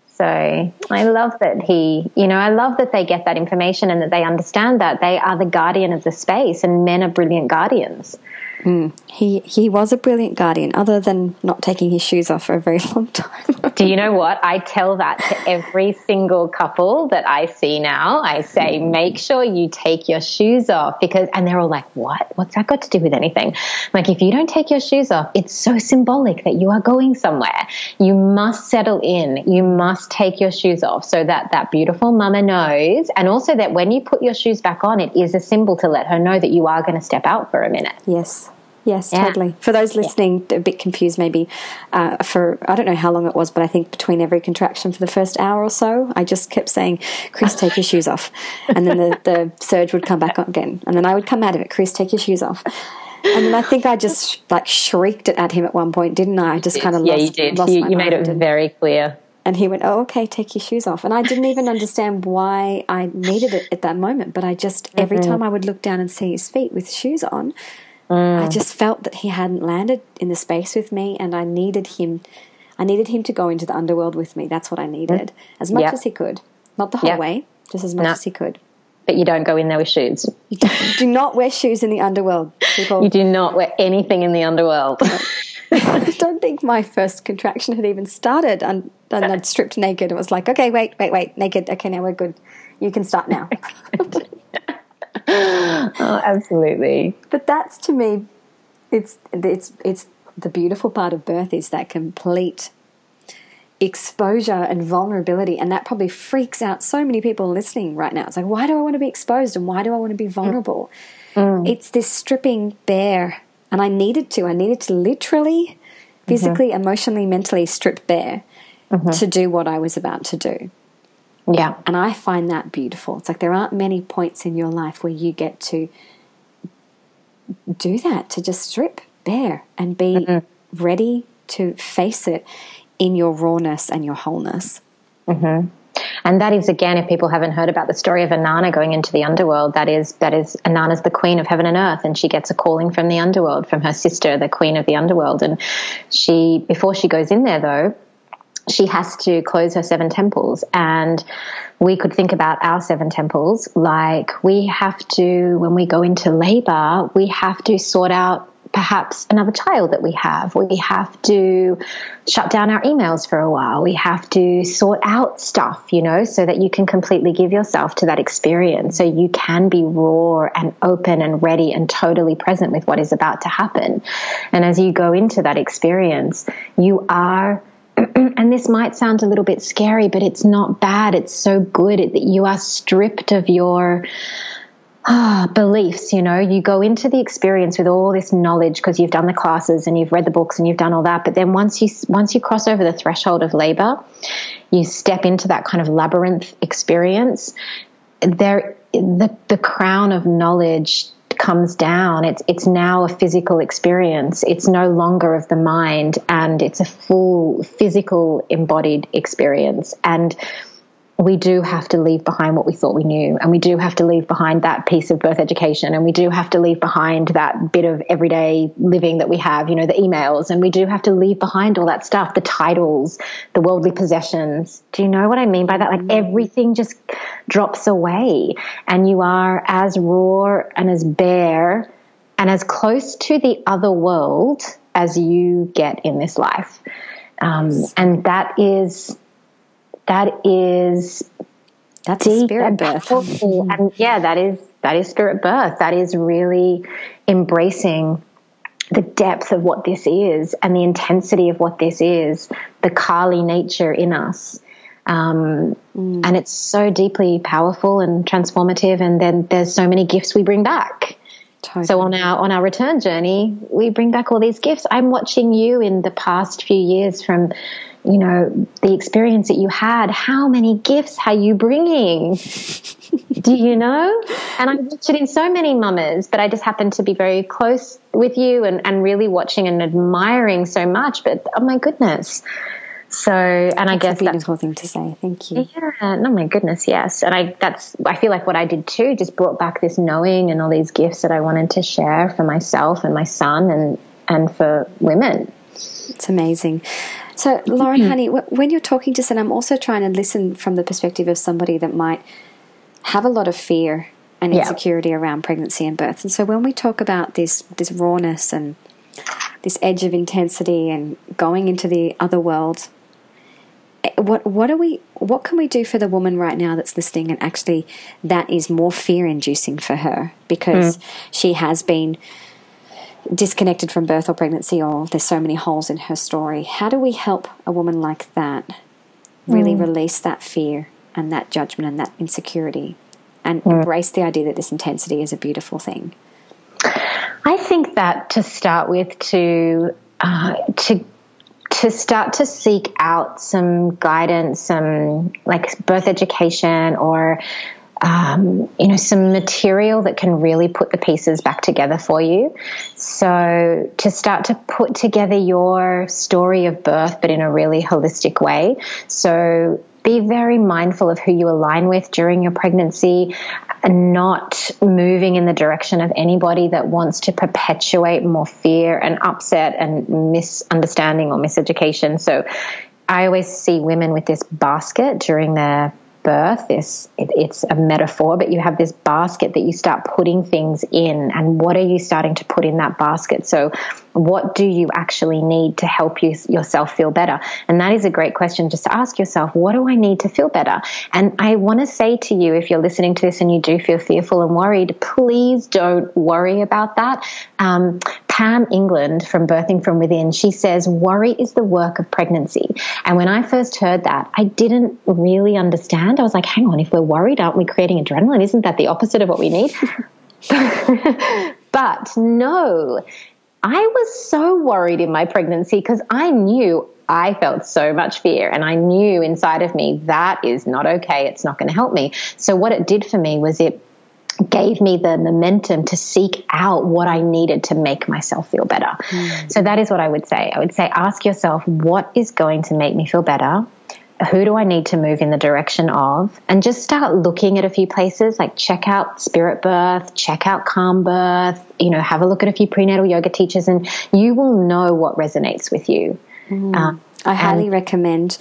So I love that he, you know, I love that they get that information and that they understand that they are the guardian of the space and men are brilliant guardians. Mm. He he was a brilliant guardian, other than not taking his shoes off for a very long time. Do you know what? I tell that to every single couple that I see now. I say, make sure you take your shoes off because, and they're all like, what? What's that got to do with anything? Like, if you don't take your shoes off, it's so symbolic that you are going somewhere. You must settle in. You must take your shoes off so that that beautiful mama knows. And also that when you put your shoes back on, it is a symbol to let her know that you are going to step out for a minute. Yes. Yes, yeah. totally. For those listening, yeah. a bit confused maybe, uh, for I don't know how long it was, but I think between every contraction for the first hour or so, I just kept saying, Chris, take your shoes off. And then the, the surge would come back on again. And then I would come out of it, Chris, take your shoes off. And then I think I just like shrieked it at him at one point, didn't I? I just kind of yeah, lost, you did. you, you made it very clear. And he went, "Oh, okay, take your shoes off." And I didn't even understand why I needed it at that moment, but I just every mm-hmm. time I would look down and see his feet with shoes on, Mm. I just felt that he hadn't landed in the space with me, and I needed him. I needed him to go into the underworld with me. That's what I needed, mm. as much yep. as he could. Not the whole yep. way, just as much no. as he could. But you don't go in there with shoes. You do not wear shoes in the underworld. People. You do not wear anything in the underworld. I don't think my first contraction had even started, and, and I'd stripped naked. It was like, okay, wait, wait, wait, naked. Okay, now we're good. You can start now. oh, absolutely. But that's to me, it's it's it's the beautiful part of birth is that complete exposure and vulnerability, and that probably freaks out so many people listening right now. It's like, why do I want to be exposed, and why do I want to be vulnerable? Mm. It's this stripping bare, and I needed to. I needed to literally, physically, mm-hmm. emotionally, mentally strip bare mm-hmm. to do what I was about to do. Yeah. And I find that beautiful. It's like there aren't many points in your life where you get to do that, to just strip bare and be mm-hmm. ready to face it in your rawness and your wholeness. Mm-hmm. And that is again, if people haven't heard about the story of Inanna going into the underworld, that is that is Inanna's the queen of heaven and earth, and she gets a calling from the underworld from her sister, the queen of the underworld. And she, before she goes in there, though, she has to close her seven temples. And we could think about our seven temples like we have to, when we go into labor, we have to sort out perhaps another child that we have. We have to shut down our emails for a while. We have to sort out stuff, you know, so that you can completely give yourself to that experience. So you can be raw and open and ready and totally present with what is about to happen. And as you go into that experience, you are and this might sound a little bit scary, but it's not bad. It's so good that you are stripped of your ah, beliefs. You know, you go into the experience with all this knowledge because you've done the classes and you've read the books and you've done all that. But then once you once you cross over the threshold of labor, you step into that kind of labyrinth experience. There, the the crown of knowledge comes down. It's it's now a physical experience. It's no longer of the mind, and it's a full physical embodied experience. And we do have to leave behind what we thought we knew, and we do have to leave behind that piece of birth education, and we do have to leave behind that bit of everyday living that we have, you know, the emails, and we do have to leave behind all that stuff, the titles, the worldly possessions. Do you know what I mean by that? Like mm. everything just drops away, and you are as raw and as bare and as close to the other world as you get in this life. Um, and that is that is that's deep spirit birth. Mm-hmm. and yeah, that is that is spirit birth. That is really embracing the depth of what this is and the intensity of what this is, the Kali nature in us. Um, mm. And it's so deeply powerful and transformative. And then there's so many gifts we bring back. Totally. So on our on our return journey, we bring back all these gifts. I'm watching you in the past few years from you know, the experience that you had, how many gifts are you bringing? Do you know? And I watch it in so many mamas, but I just happen to be very close with you and, and really watching and admiring so much. But oh my goodness. So, and that's I guess that's a beautiful thing to say. Thank you. Yeah. No, my goodness. Yes. And I, that's, I feel like what I did too just brought back this knowing and all these gifts that I wanted to share for myself and my son and, and for women. It's amazing. So, Lauren, mm-hmm. honey, when you're talking to someone, I'm also trying to listen from the perspective of somebody that might have a lot of fear and insecurity yeah. around pregnancy and birth. And so, when we talk about this this rawness and this edge of intensity and going into the other world, what what are we? What can we do for the woman right now that's listening? And actually, that is more fear inducing for her because mm. she has been disconnected from birth or pregnancy, or there's so many holes in her story. How do we help a woman like that really mm. release that fear and that judgment and that insecurity and mm. embrace the idea that this intensity is a beautiful thing? I think that to start with, to uh, to to start to seek out some guidance, some like birth education or um, you know, some material that can really put the pieces back together for you. So to start to put together your story of birth, but in a really holistic way. So be very mindful of who you align with during your pregnancy and not moving in the direction of anybody that wants to perpetuate more fear and upset and misunderstanding or miseducation. So I always see women with this basket during their birth. This it, it's a metaphor but you have this basket that you start putting things in. And what are you starting to put in that basket? So what do you actually need to help you yourself feel better and that is a great question just to ask yourself what do i need to feel better and i want to say to you if you're listening to this and you do feel fearful and worried please don't worry about that um, Pam England from Birthing from Within, she says, worry is the work of pregnancy. And when I first heard that, I didn't really understand. I was like, hang on, if we're worried, aren't we creating adrenaline? Isn't that the opposite of what we need? but no, I was so worried in my pregnancy because I knew I felt so much fear and I knew inside of me that is not okay. It's not going to help me. So what it did for me was it gave me the momentum to seek out what I needed to make myself feel better. Mm. So that is what I would say. I would say ask yourself what is going to make me feel better? Who do I need to move in the direction of? And just start looking at a few places like check out Spirit Birth, check out Calm Birth, you know, have a look at a few prenatal yoga teachers and you will know what resonates with you. Mm. Um, I highly recommend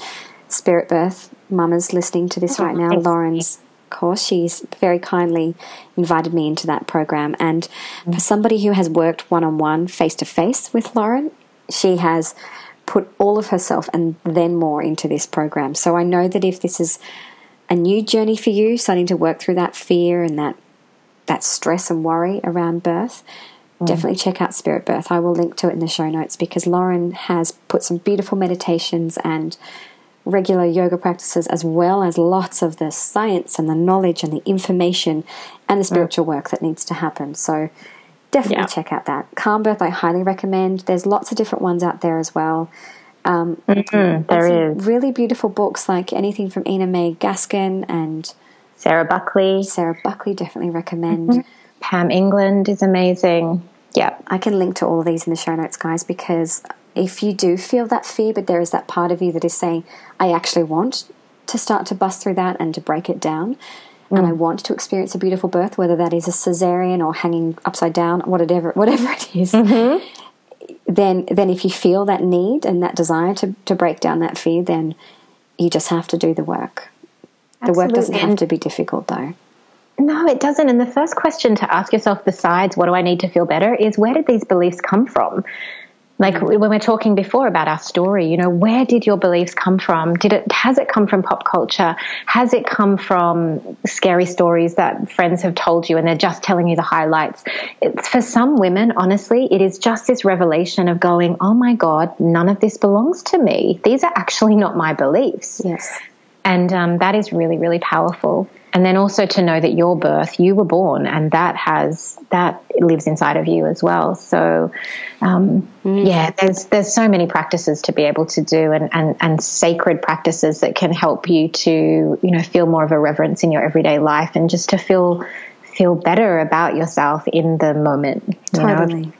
Spirit Birth. Mamas listening to this oh, right now, Lauren's course. She's very kindly invited me into that program. And mm. for somebody who has worked one on one, face to face with Lauren, she has put all of herself and then more into this program. So I know that if this is a new journey for you, starting to work through that fear and that that stress and worry around birth, mm. definitely check out Spirit Birth. I will link to it in the show notes because Lauren has put some beautiful meditations and regular yoga practices as well as lots of the science and the knowledge and the information and the spiritual work that needs to happen. So definitely yeah. check out that. Calm Birth, I highly recommend. There's lots of different ones out there as well. Um, mm-hmm, there is. Really beautiful books like anything from Ina May Gaskin and Sarah Buckley. Sarah Buckley, definitely recommend. Mm-hmm. Pam England is amazing. Yeah. I can link to all of these in the show notes, guys, because if you do feel that fear, but there is that part of you that is saying, I actually want to start to bust through that and to break it down. Mm. And I want to experience a beautiful birth, whether that is a cesarean or hanging upside down, whatever, whatever it is. Mm-hmm. Then, then if you feel that need and that desire to, to break down that fear, then you just have to do the work. Absolutely. The work doesn't have to be difficult, though. No, it doesn't. And the first question to ask yourself, besides what do I need to feel better, is where did these beliefs come from? Like when we're talking before about our story, you know, where did your beliefs come from? Did it, has it come from pop culture? Has it come from scary stories that friends have told you and they're just telling you the highlights? It's for some women, honestly, it is just this revelation of going, oh my God, none of this belongs to me. These are actually not my beliefs. Yes. And um, that is really, really powerful. And then also to know that your birth, you were born, and that has that lives inside of you as well. So, um, mm. yeah, there's there's so many practices to be able to do, and, and and sacred practices that can help you to you know feel more of a reverence in your everyday life, and just to feel feel better about yourself in the moment. Totally. Know?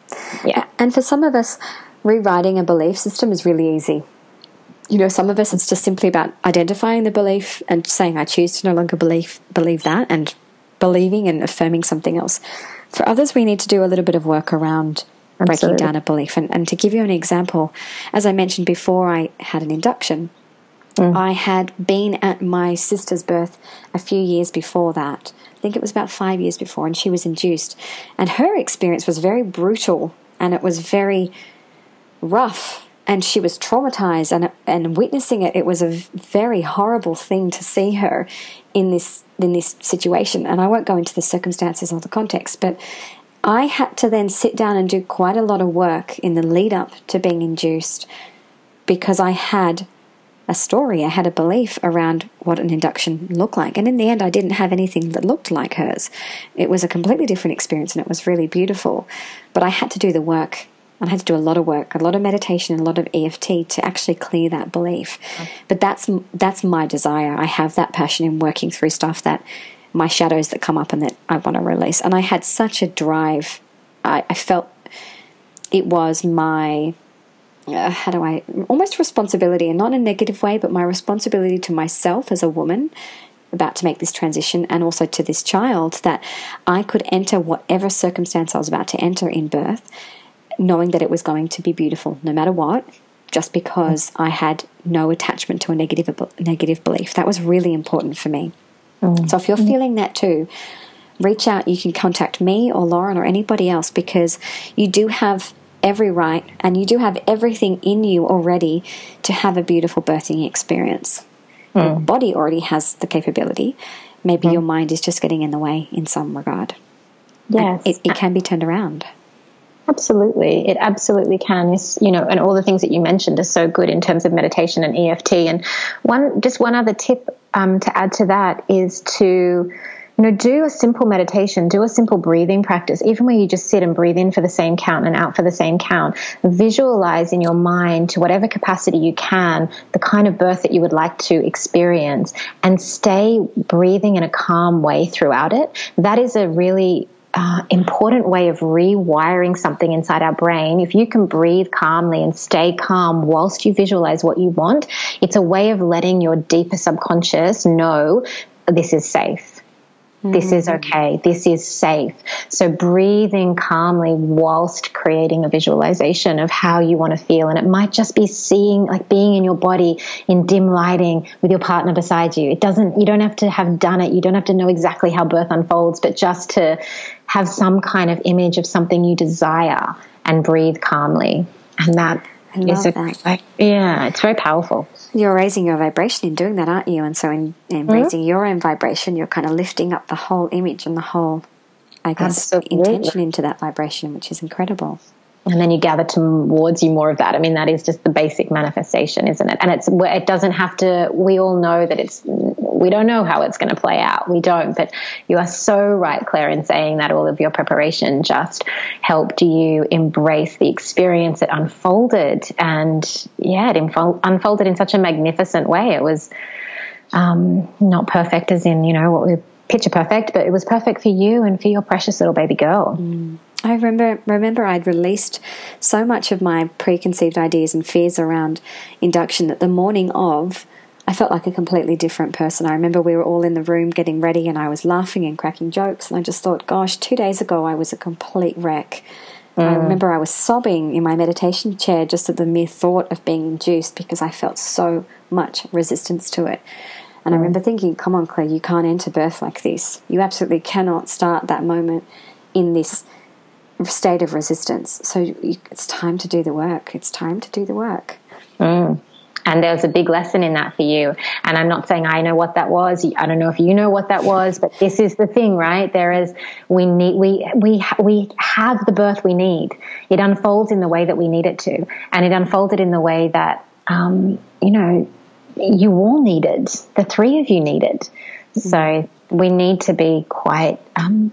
Yeah. And for some of us, rewriting a belief system is really easy you know, some of us it's just simply about identifying the belief and saying, I choose to no longer believe believe that and believing and affirming something else. For others, we need to do a little bit of work around Absolutely. breaking down a belief. And, and to give you an example, as I mentioned before, I had an induction. Mm. I had been at my sister's birth a few years before that. I think it was about five years before, and she was induced. And her experience was very brutal and it was very rough and she was traumatized and and witnessing it it was a very horrible thing to see her in this in this situation and I won't go into the circumstances or the context but I had to then sit down and do quite a lot of work in the lead up to being induced because I had a story, I had a belief around what an induction looked like. And in the end, I didn't have anything that looked like hers. It was a completely different experience and it was really beautiful. But I had to do the work I had to do a lot of work, a lot of meditation, a lot of EFT to actually clear that belief. But that's that's my desire. I have that passion in working through stuff that my shadows that come up and that I want to release. And I had such a drive. I, I felt it was my uh, how do I almost responsibility, and not in a negative way, but my responsibility to myself as a woman about to make this transition and also to this child that I could enter whatever circumstance I was about to enter in birth knowing that it was going to be beautiful no matter what, just because I had no attachment to a negative negative belief. That was really important for me. Mm. So if you're feeling that too, reach out. You can contact me or Lauren or anybody else because you do have every right and you do have everything in you already to have a beautiful birthing experience. Mm. Your body already has the capability. Maybe mm. your mind is just getting in the way in some regard. Yes. It, it can be turned around. Absolutely. It absolutely can. You know, and all the things that you mentioned are so good in terms of meditation and EFT. And one, just one other tip um, to add to that is to, you know, do a simple meditation, do a simple breathing practice, even where you just sit and breathe in for the same count and out for the same count. Visualize in your mind to whatever capacity you can the kind of birth that you would like to experience and stay breathing in a calm way throughout it. That is a really uh, important way of rewiring something inside our brain. If you can breathe calmly and stay calm whilst you visualize what you want, it's a way of letting your deeper subconscious know this is safe. This is mm. okay. This is safe. So breathing calmly whilst creating a visualization of how you want to feel. And it might just be seeing, like being in your body in dim lighting with your partner beside you. It doesn't, you don't have to have done it. You don't have to know exactly how birth unfolds, but just to have some kind of image of something you desire and breathe calmly. And that is a, that. Like, yeah, it's very powerful. You're raising your vibration in doing that, aren't you? And so, in, in mm-hmm. raising your own vibration, you're kind of lifting up the whole image and the whole, I guess, Absolutely. intention into that vibration, which is incredible and then you gather towards you more of that. I mean, that is just the basic manifestation, isn't it? And it's it doesn't have to. We all know that it's. We don't know how it's going to play out. We don't. But you are so right, Claire, in saying that all of your preparation just helped you embrace the experience. It unfolded, and yeah, it unfolded in such a magnificent way. It was um, not perfect, as in you know what we picture perfect, but it was perfect for you and for your precious little baby girl. Mm. I remember remember I'd released so much of my preconceived ideas and fears around induction that the morning of I felt like a completely different person. I remember we were all in the room getting ready and I was laughing and cracking jokes and I just thought, gosh, 2 days ago I was a complete wreck. Mm. I remember I was sobbing in my meditation chair just at the mere thought of being induced because I felt so much resistance to it. And mm. I remember thinking, come on, Claire, you can't enter birth like this. You absolutely cannot start that moment in this state of resistance. So it's time to do the work. It's time to do the work. Mm. And there was a big lesson in that for you. And I'm not saying I know what that was. I don't know if you know what that was, but this is the thing, right? There is, we need, we, we, we have the birth we need. It unfolds in the way that we need it to. And it unfolded in the way that, um, you know, you all needed. The three of you needed. So we need to be quite, um,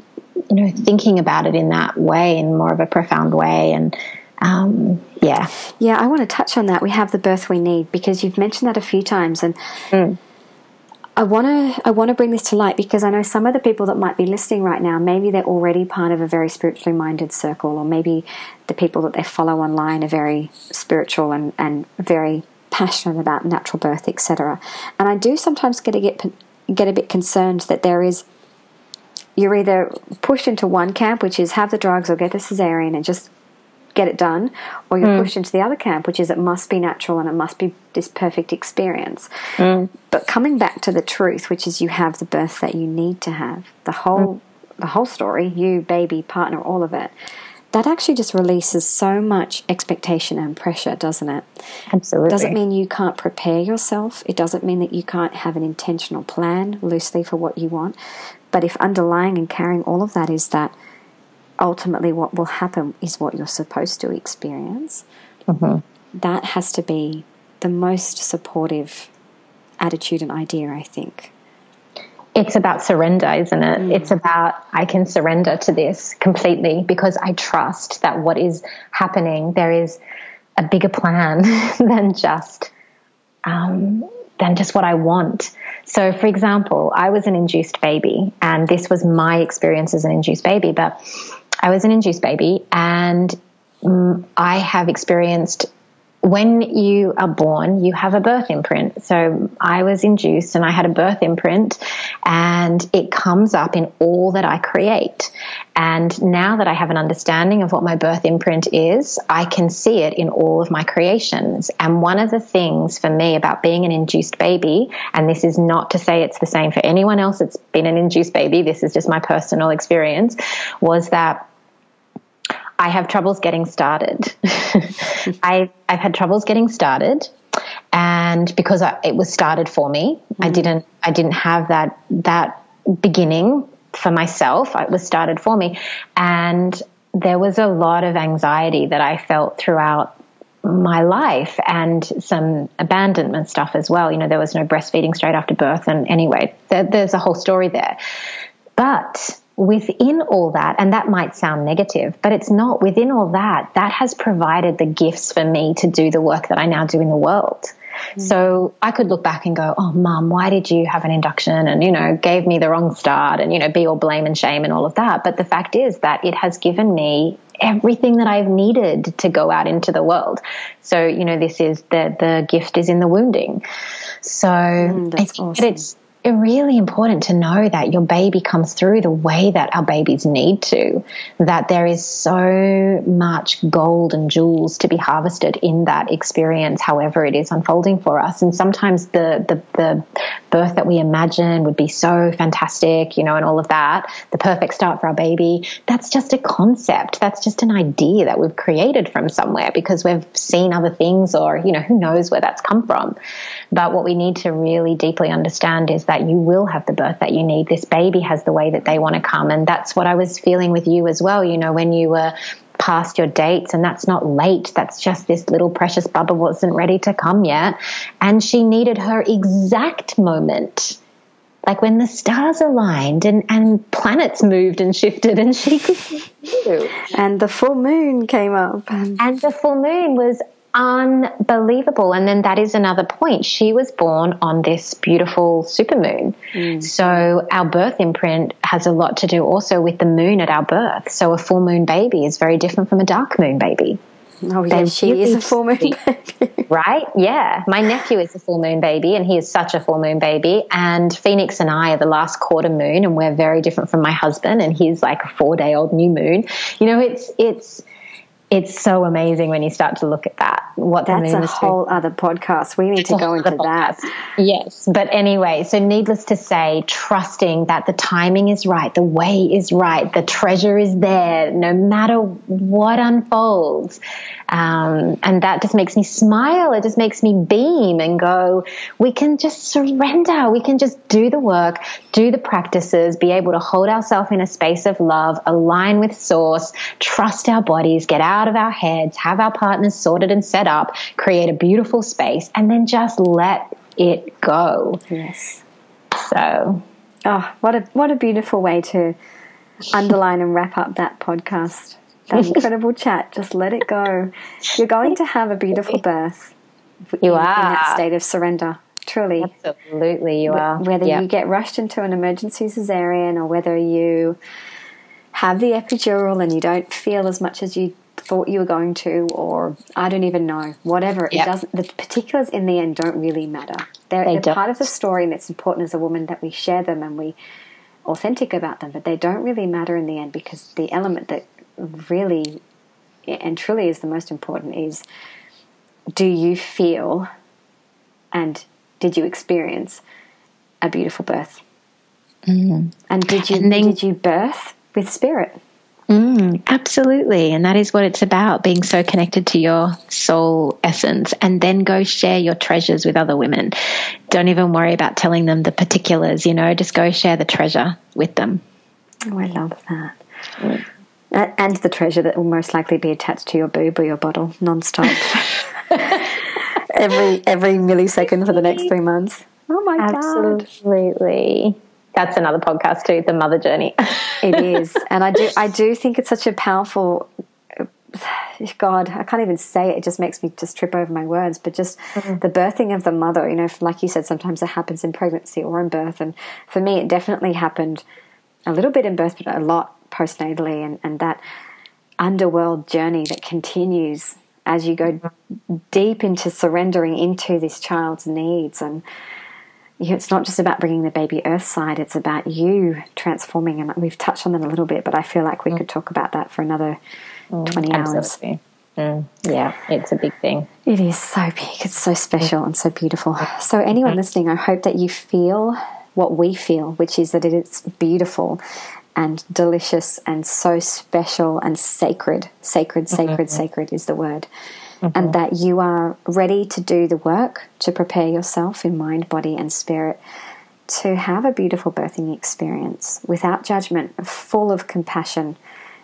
you know, thinking about it in that way, in more of a profound way, and um, yeah, yeah. I want to touch on that. We have the birth we need because you've mentioned that a few times, and mm. I want to I want to bring this to light because I know some of the people that might be listening right now, maybe they're already part of a very spiritually minded circle, or maybe the people that they follow online are very spiritual and, and very passionate about natural birth, etc. And I do sometimes get a get get a bit concerned that there is you're either pushed into one camp, which is have the drugs or get the cesarean and just get it done, or you're mm. pushed into the other camp, which is it must be natural and it must be this perfect experience. Mm. But coming back to the truth, which is you have the birth that you need to have, the whole mm. the whole story, you, baby, partner, all of it. That actually just releases so much expectation and pressure, doesn't it? Absolutely. It doesn't mean you can't prepare yourself. It doesn't mean that you can't have an intentional plan loosely for what you want. But if underlying and carrying all of that is that ultimately what will happen is what you're supposed to experience. Mm-hmm. That has to be the most supportive attitude and idea, I think. It's about surrender, isn't it? Mm. It's about I can surrender to this completely because I trust that what is happening, there is a bigger plan than just um, than just what I want. So, for example, I was an induced baby, and this was my experience as an induced baby. But I was an induced baby, and mm, I have experienced when you are born, you have a birth imprint. So I was induced and I had a birth imprint, and it comes up in all that I create. And now that I have an understanding of what my birth imprint is, I can see it in all of my creations. And one of the things for me about being an induced baby, and this is not to say it's the same for anyone else that's been an induced baby, this is just my personal experience, was that I have troubles getting started. I've, I've had troubles getting started, and because I, it was started for me, mm-hmm. I didn't I didn't have that that beginning for myself. It was started for me, and there was a lot of anxiety that I felt throughout my life and some abandonment stuff as well. You know, there was no breastfeeding straight after birth, and anyway, there, there's a whole story there. But within all that, and that might sound negative, but it's not within all that, that has provided the gifts for me to do the work that I now do in the world. Mm. So I could look back and go, oh, mom, why did you have an induction and, you know, gave me the wrong start and, you know, be all blame and shame and all of that. But the fact is that it has given me everything that I've needed to go out into the world. So, you know, this is the, the gift is in the wounding. So mm, awesome. it's, really important to know that your baby comes through the way that our babies need to, that there is so much gold and jewels to be harvested in that experience, however it is unfolding for us. And sometimes the, the, the birth that we imagine would be so fantastic, you know, and all of that, the perfect start for our baby, that's just a concept. That's just an idea that we've created from somewhere because we've seen other things or, you know, who knows where that's come from. But what we need to really deeply understand is that you will have the birth that you need. This baby has the way that they want to come. And that's what I was feeling with you as well. You know, when you were past your dates and that's not late. That's just this little precious Bubba wasn't ready to come yet. And she needed her exact moment. Like when the stars aligned and, and planets moved and shifted and she could And the full moon came up. And the full moon was unbelievable. And then that is another point. She was born on this beautiful supermoon. Mm. So our birth imprint has a lot to do also with the moon at our birth. So a full moon baby is very different from a dark moon baby. Oh, yeah, she is a full moon baby. right? Yeah. My nephew is a full moon baby, and he is such a full moon baby. And Phoenix and I are the last quarter moon, and we're very different from my husband, and he's like a four day old new moon. You know, it's, it's, it's so amazing when you start to look at that. What that's a whole doing. other podcast. We need to go into that. Yes, but anyway, so needless to say, trusting that the timing is right, the way is right, the treasure is there, no matter what unfolds, um, and that just makes me smile. It just makes me beam and go. We can just surrender. We can just do the work, do the practices, be able to hold ourselves in a space of love, align with Source, trust our bodies, get out out of our heads, have our partners sorted and set up, create a beautiful space, and then just let it go. Yes. So Oh, what a what a beautiful way to underline and wrap up that podcast. That incredible chat. Just let it go. You're going to have a beautiful birth. You are in that state of surrender. Truly, absolutely, you are. Whether yeah. you get rushed into an emergency cesarean or whether you have the epidural and you don't feel as much as you thought you were going to, or I don't even know, whatever. Yep. It doesn't. The particulars in the end don't really matter. They're, they are part of the story, and it's important as a woman that we share them and we authentic about them. But they don't really matter in the end because the element that really and truly is the most important is do you feel and did you experience a beautiful birth? Mm. And did you and then, did you birth with spirit? Mm, absolutely. And that is what it's about being so connected to your soul essence. And then go share your treasures with other women. Don't even worry about telling them the particulars, you know, just go share the treasure with them. Oh, I love that. Mm. And the treasure that will most likely be attached to your boob or your bottle non-stop. every every millisecond for the next three months. Oh my Absolutely. god. Absolutely that's another podcast too, the mother journey. it is, and I do I do think it's such a powerful. God, I can't even say it. It just makes me just trip over my words. But just mm-hmm. the birthing of the mother, you know, like you said, sometimes it happens in pregnancy or in birth. And for me, it definitely happened a little bit in birth, but a lot postnatally. And, and that underworld journey that continues as you go mm-hmm. deep into surrendering into this child's needs and it's not just about bringing the baby earth side, it's about you transforming. And we've touched on that a little bit, but I feel like we mm. could talk about that for another mm, 20 absolutely. hours. Mm, yeah, it's a big thing. It is so big. It's so special and so beautiful. So, anyone mm. listening, I hope that you feel what we feel, which is that it is beautiful and delicious and so special and sacred. Sacred, sacred, mm-hmm. sacred is the word mm-hmm. and that you are ready to do the work to prepare yourself in mind, body, and spirit to have a beautiful birthing experience without judgment, full of compassion,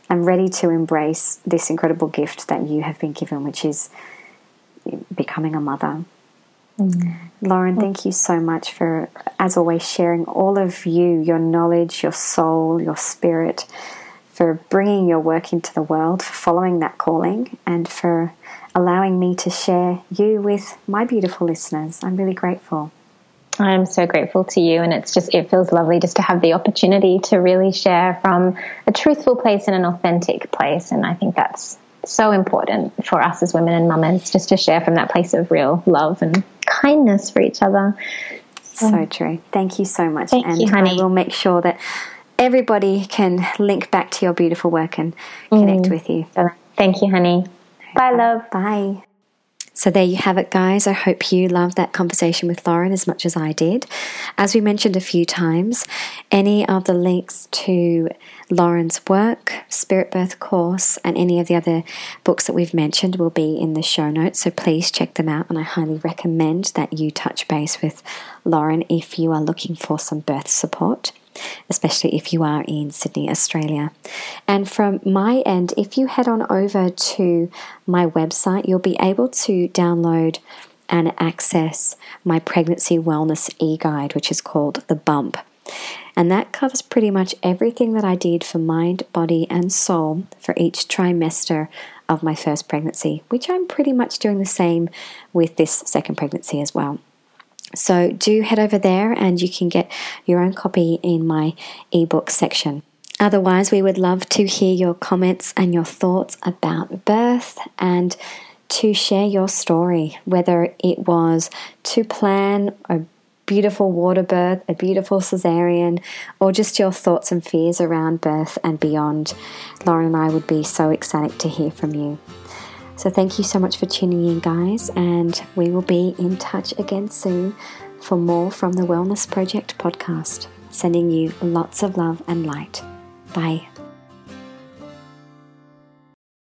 and ready to embrace this incredible gift that you have been given, which is becoming a mother. Mm. Lauren, thank you so much for, as always, sharing all of you, your knowledge, your soul, your spirit, for bringing your work into the world, for following that calling, and for allowing me to share you with my beautiful listeners. I'm really grateful. I'm so grateful to you, and it's just, it feels lovely just to have the opportunity to really share from a truthful place and an authentic place. And I think that's so important for us as women and mamas just to share from that place of real love and kindness for each other. So, so true. Thank you so much. Thank and you, honey. I will make sure that everybody can link back to your beautiful work and connect mm. with you. Thank you, honey. Bye, love. Bye. So, there you have it, guys. I hope you loved that conversation with Lauren as much as I did. As we mentioned a few times, any of the links to Lauren's work, Spirit Birth course, and any of the other books that we've mentioned will be in the show notes. So, please check them out. And I highly recommend that you touch base with Lauren if you are looking for some birth support especially if you are in Sydney, Australia. And from my end, if you head on over to my website, you'll be able to download and access my pregnancy wellness e guide, which is called The Bump. And that covers pretty much everything that I did for mind, body, and soul for each trimester of my first pregnancy, which I'm pretty much doing the same with this second pregnancy as well. So do head over there and you can get your own copy in my ebook section. Otherwise, we would love to hear your comments and your thoughts about birth and to share your story, whether it was to plan a beautiful water birth, a beautiful cesarean, or just your thoughts and fears around birth and beyond. Lauren and I would be so excited to hear from you. So, thank you so much for tuning in, guys, and we will be in touch again soon for more from the Wellness Project podcast. Sending you lots of love and light. Bye.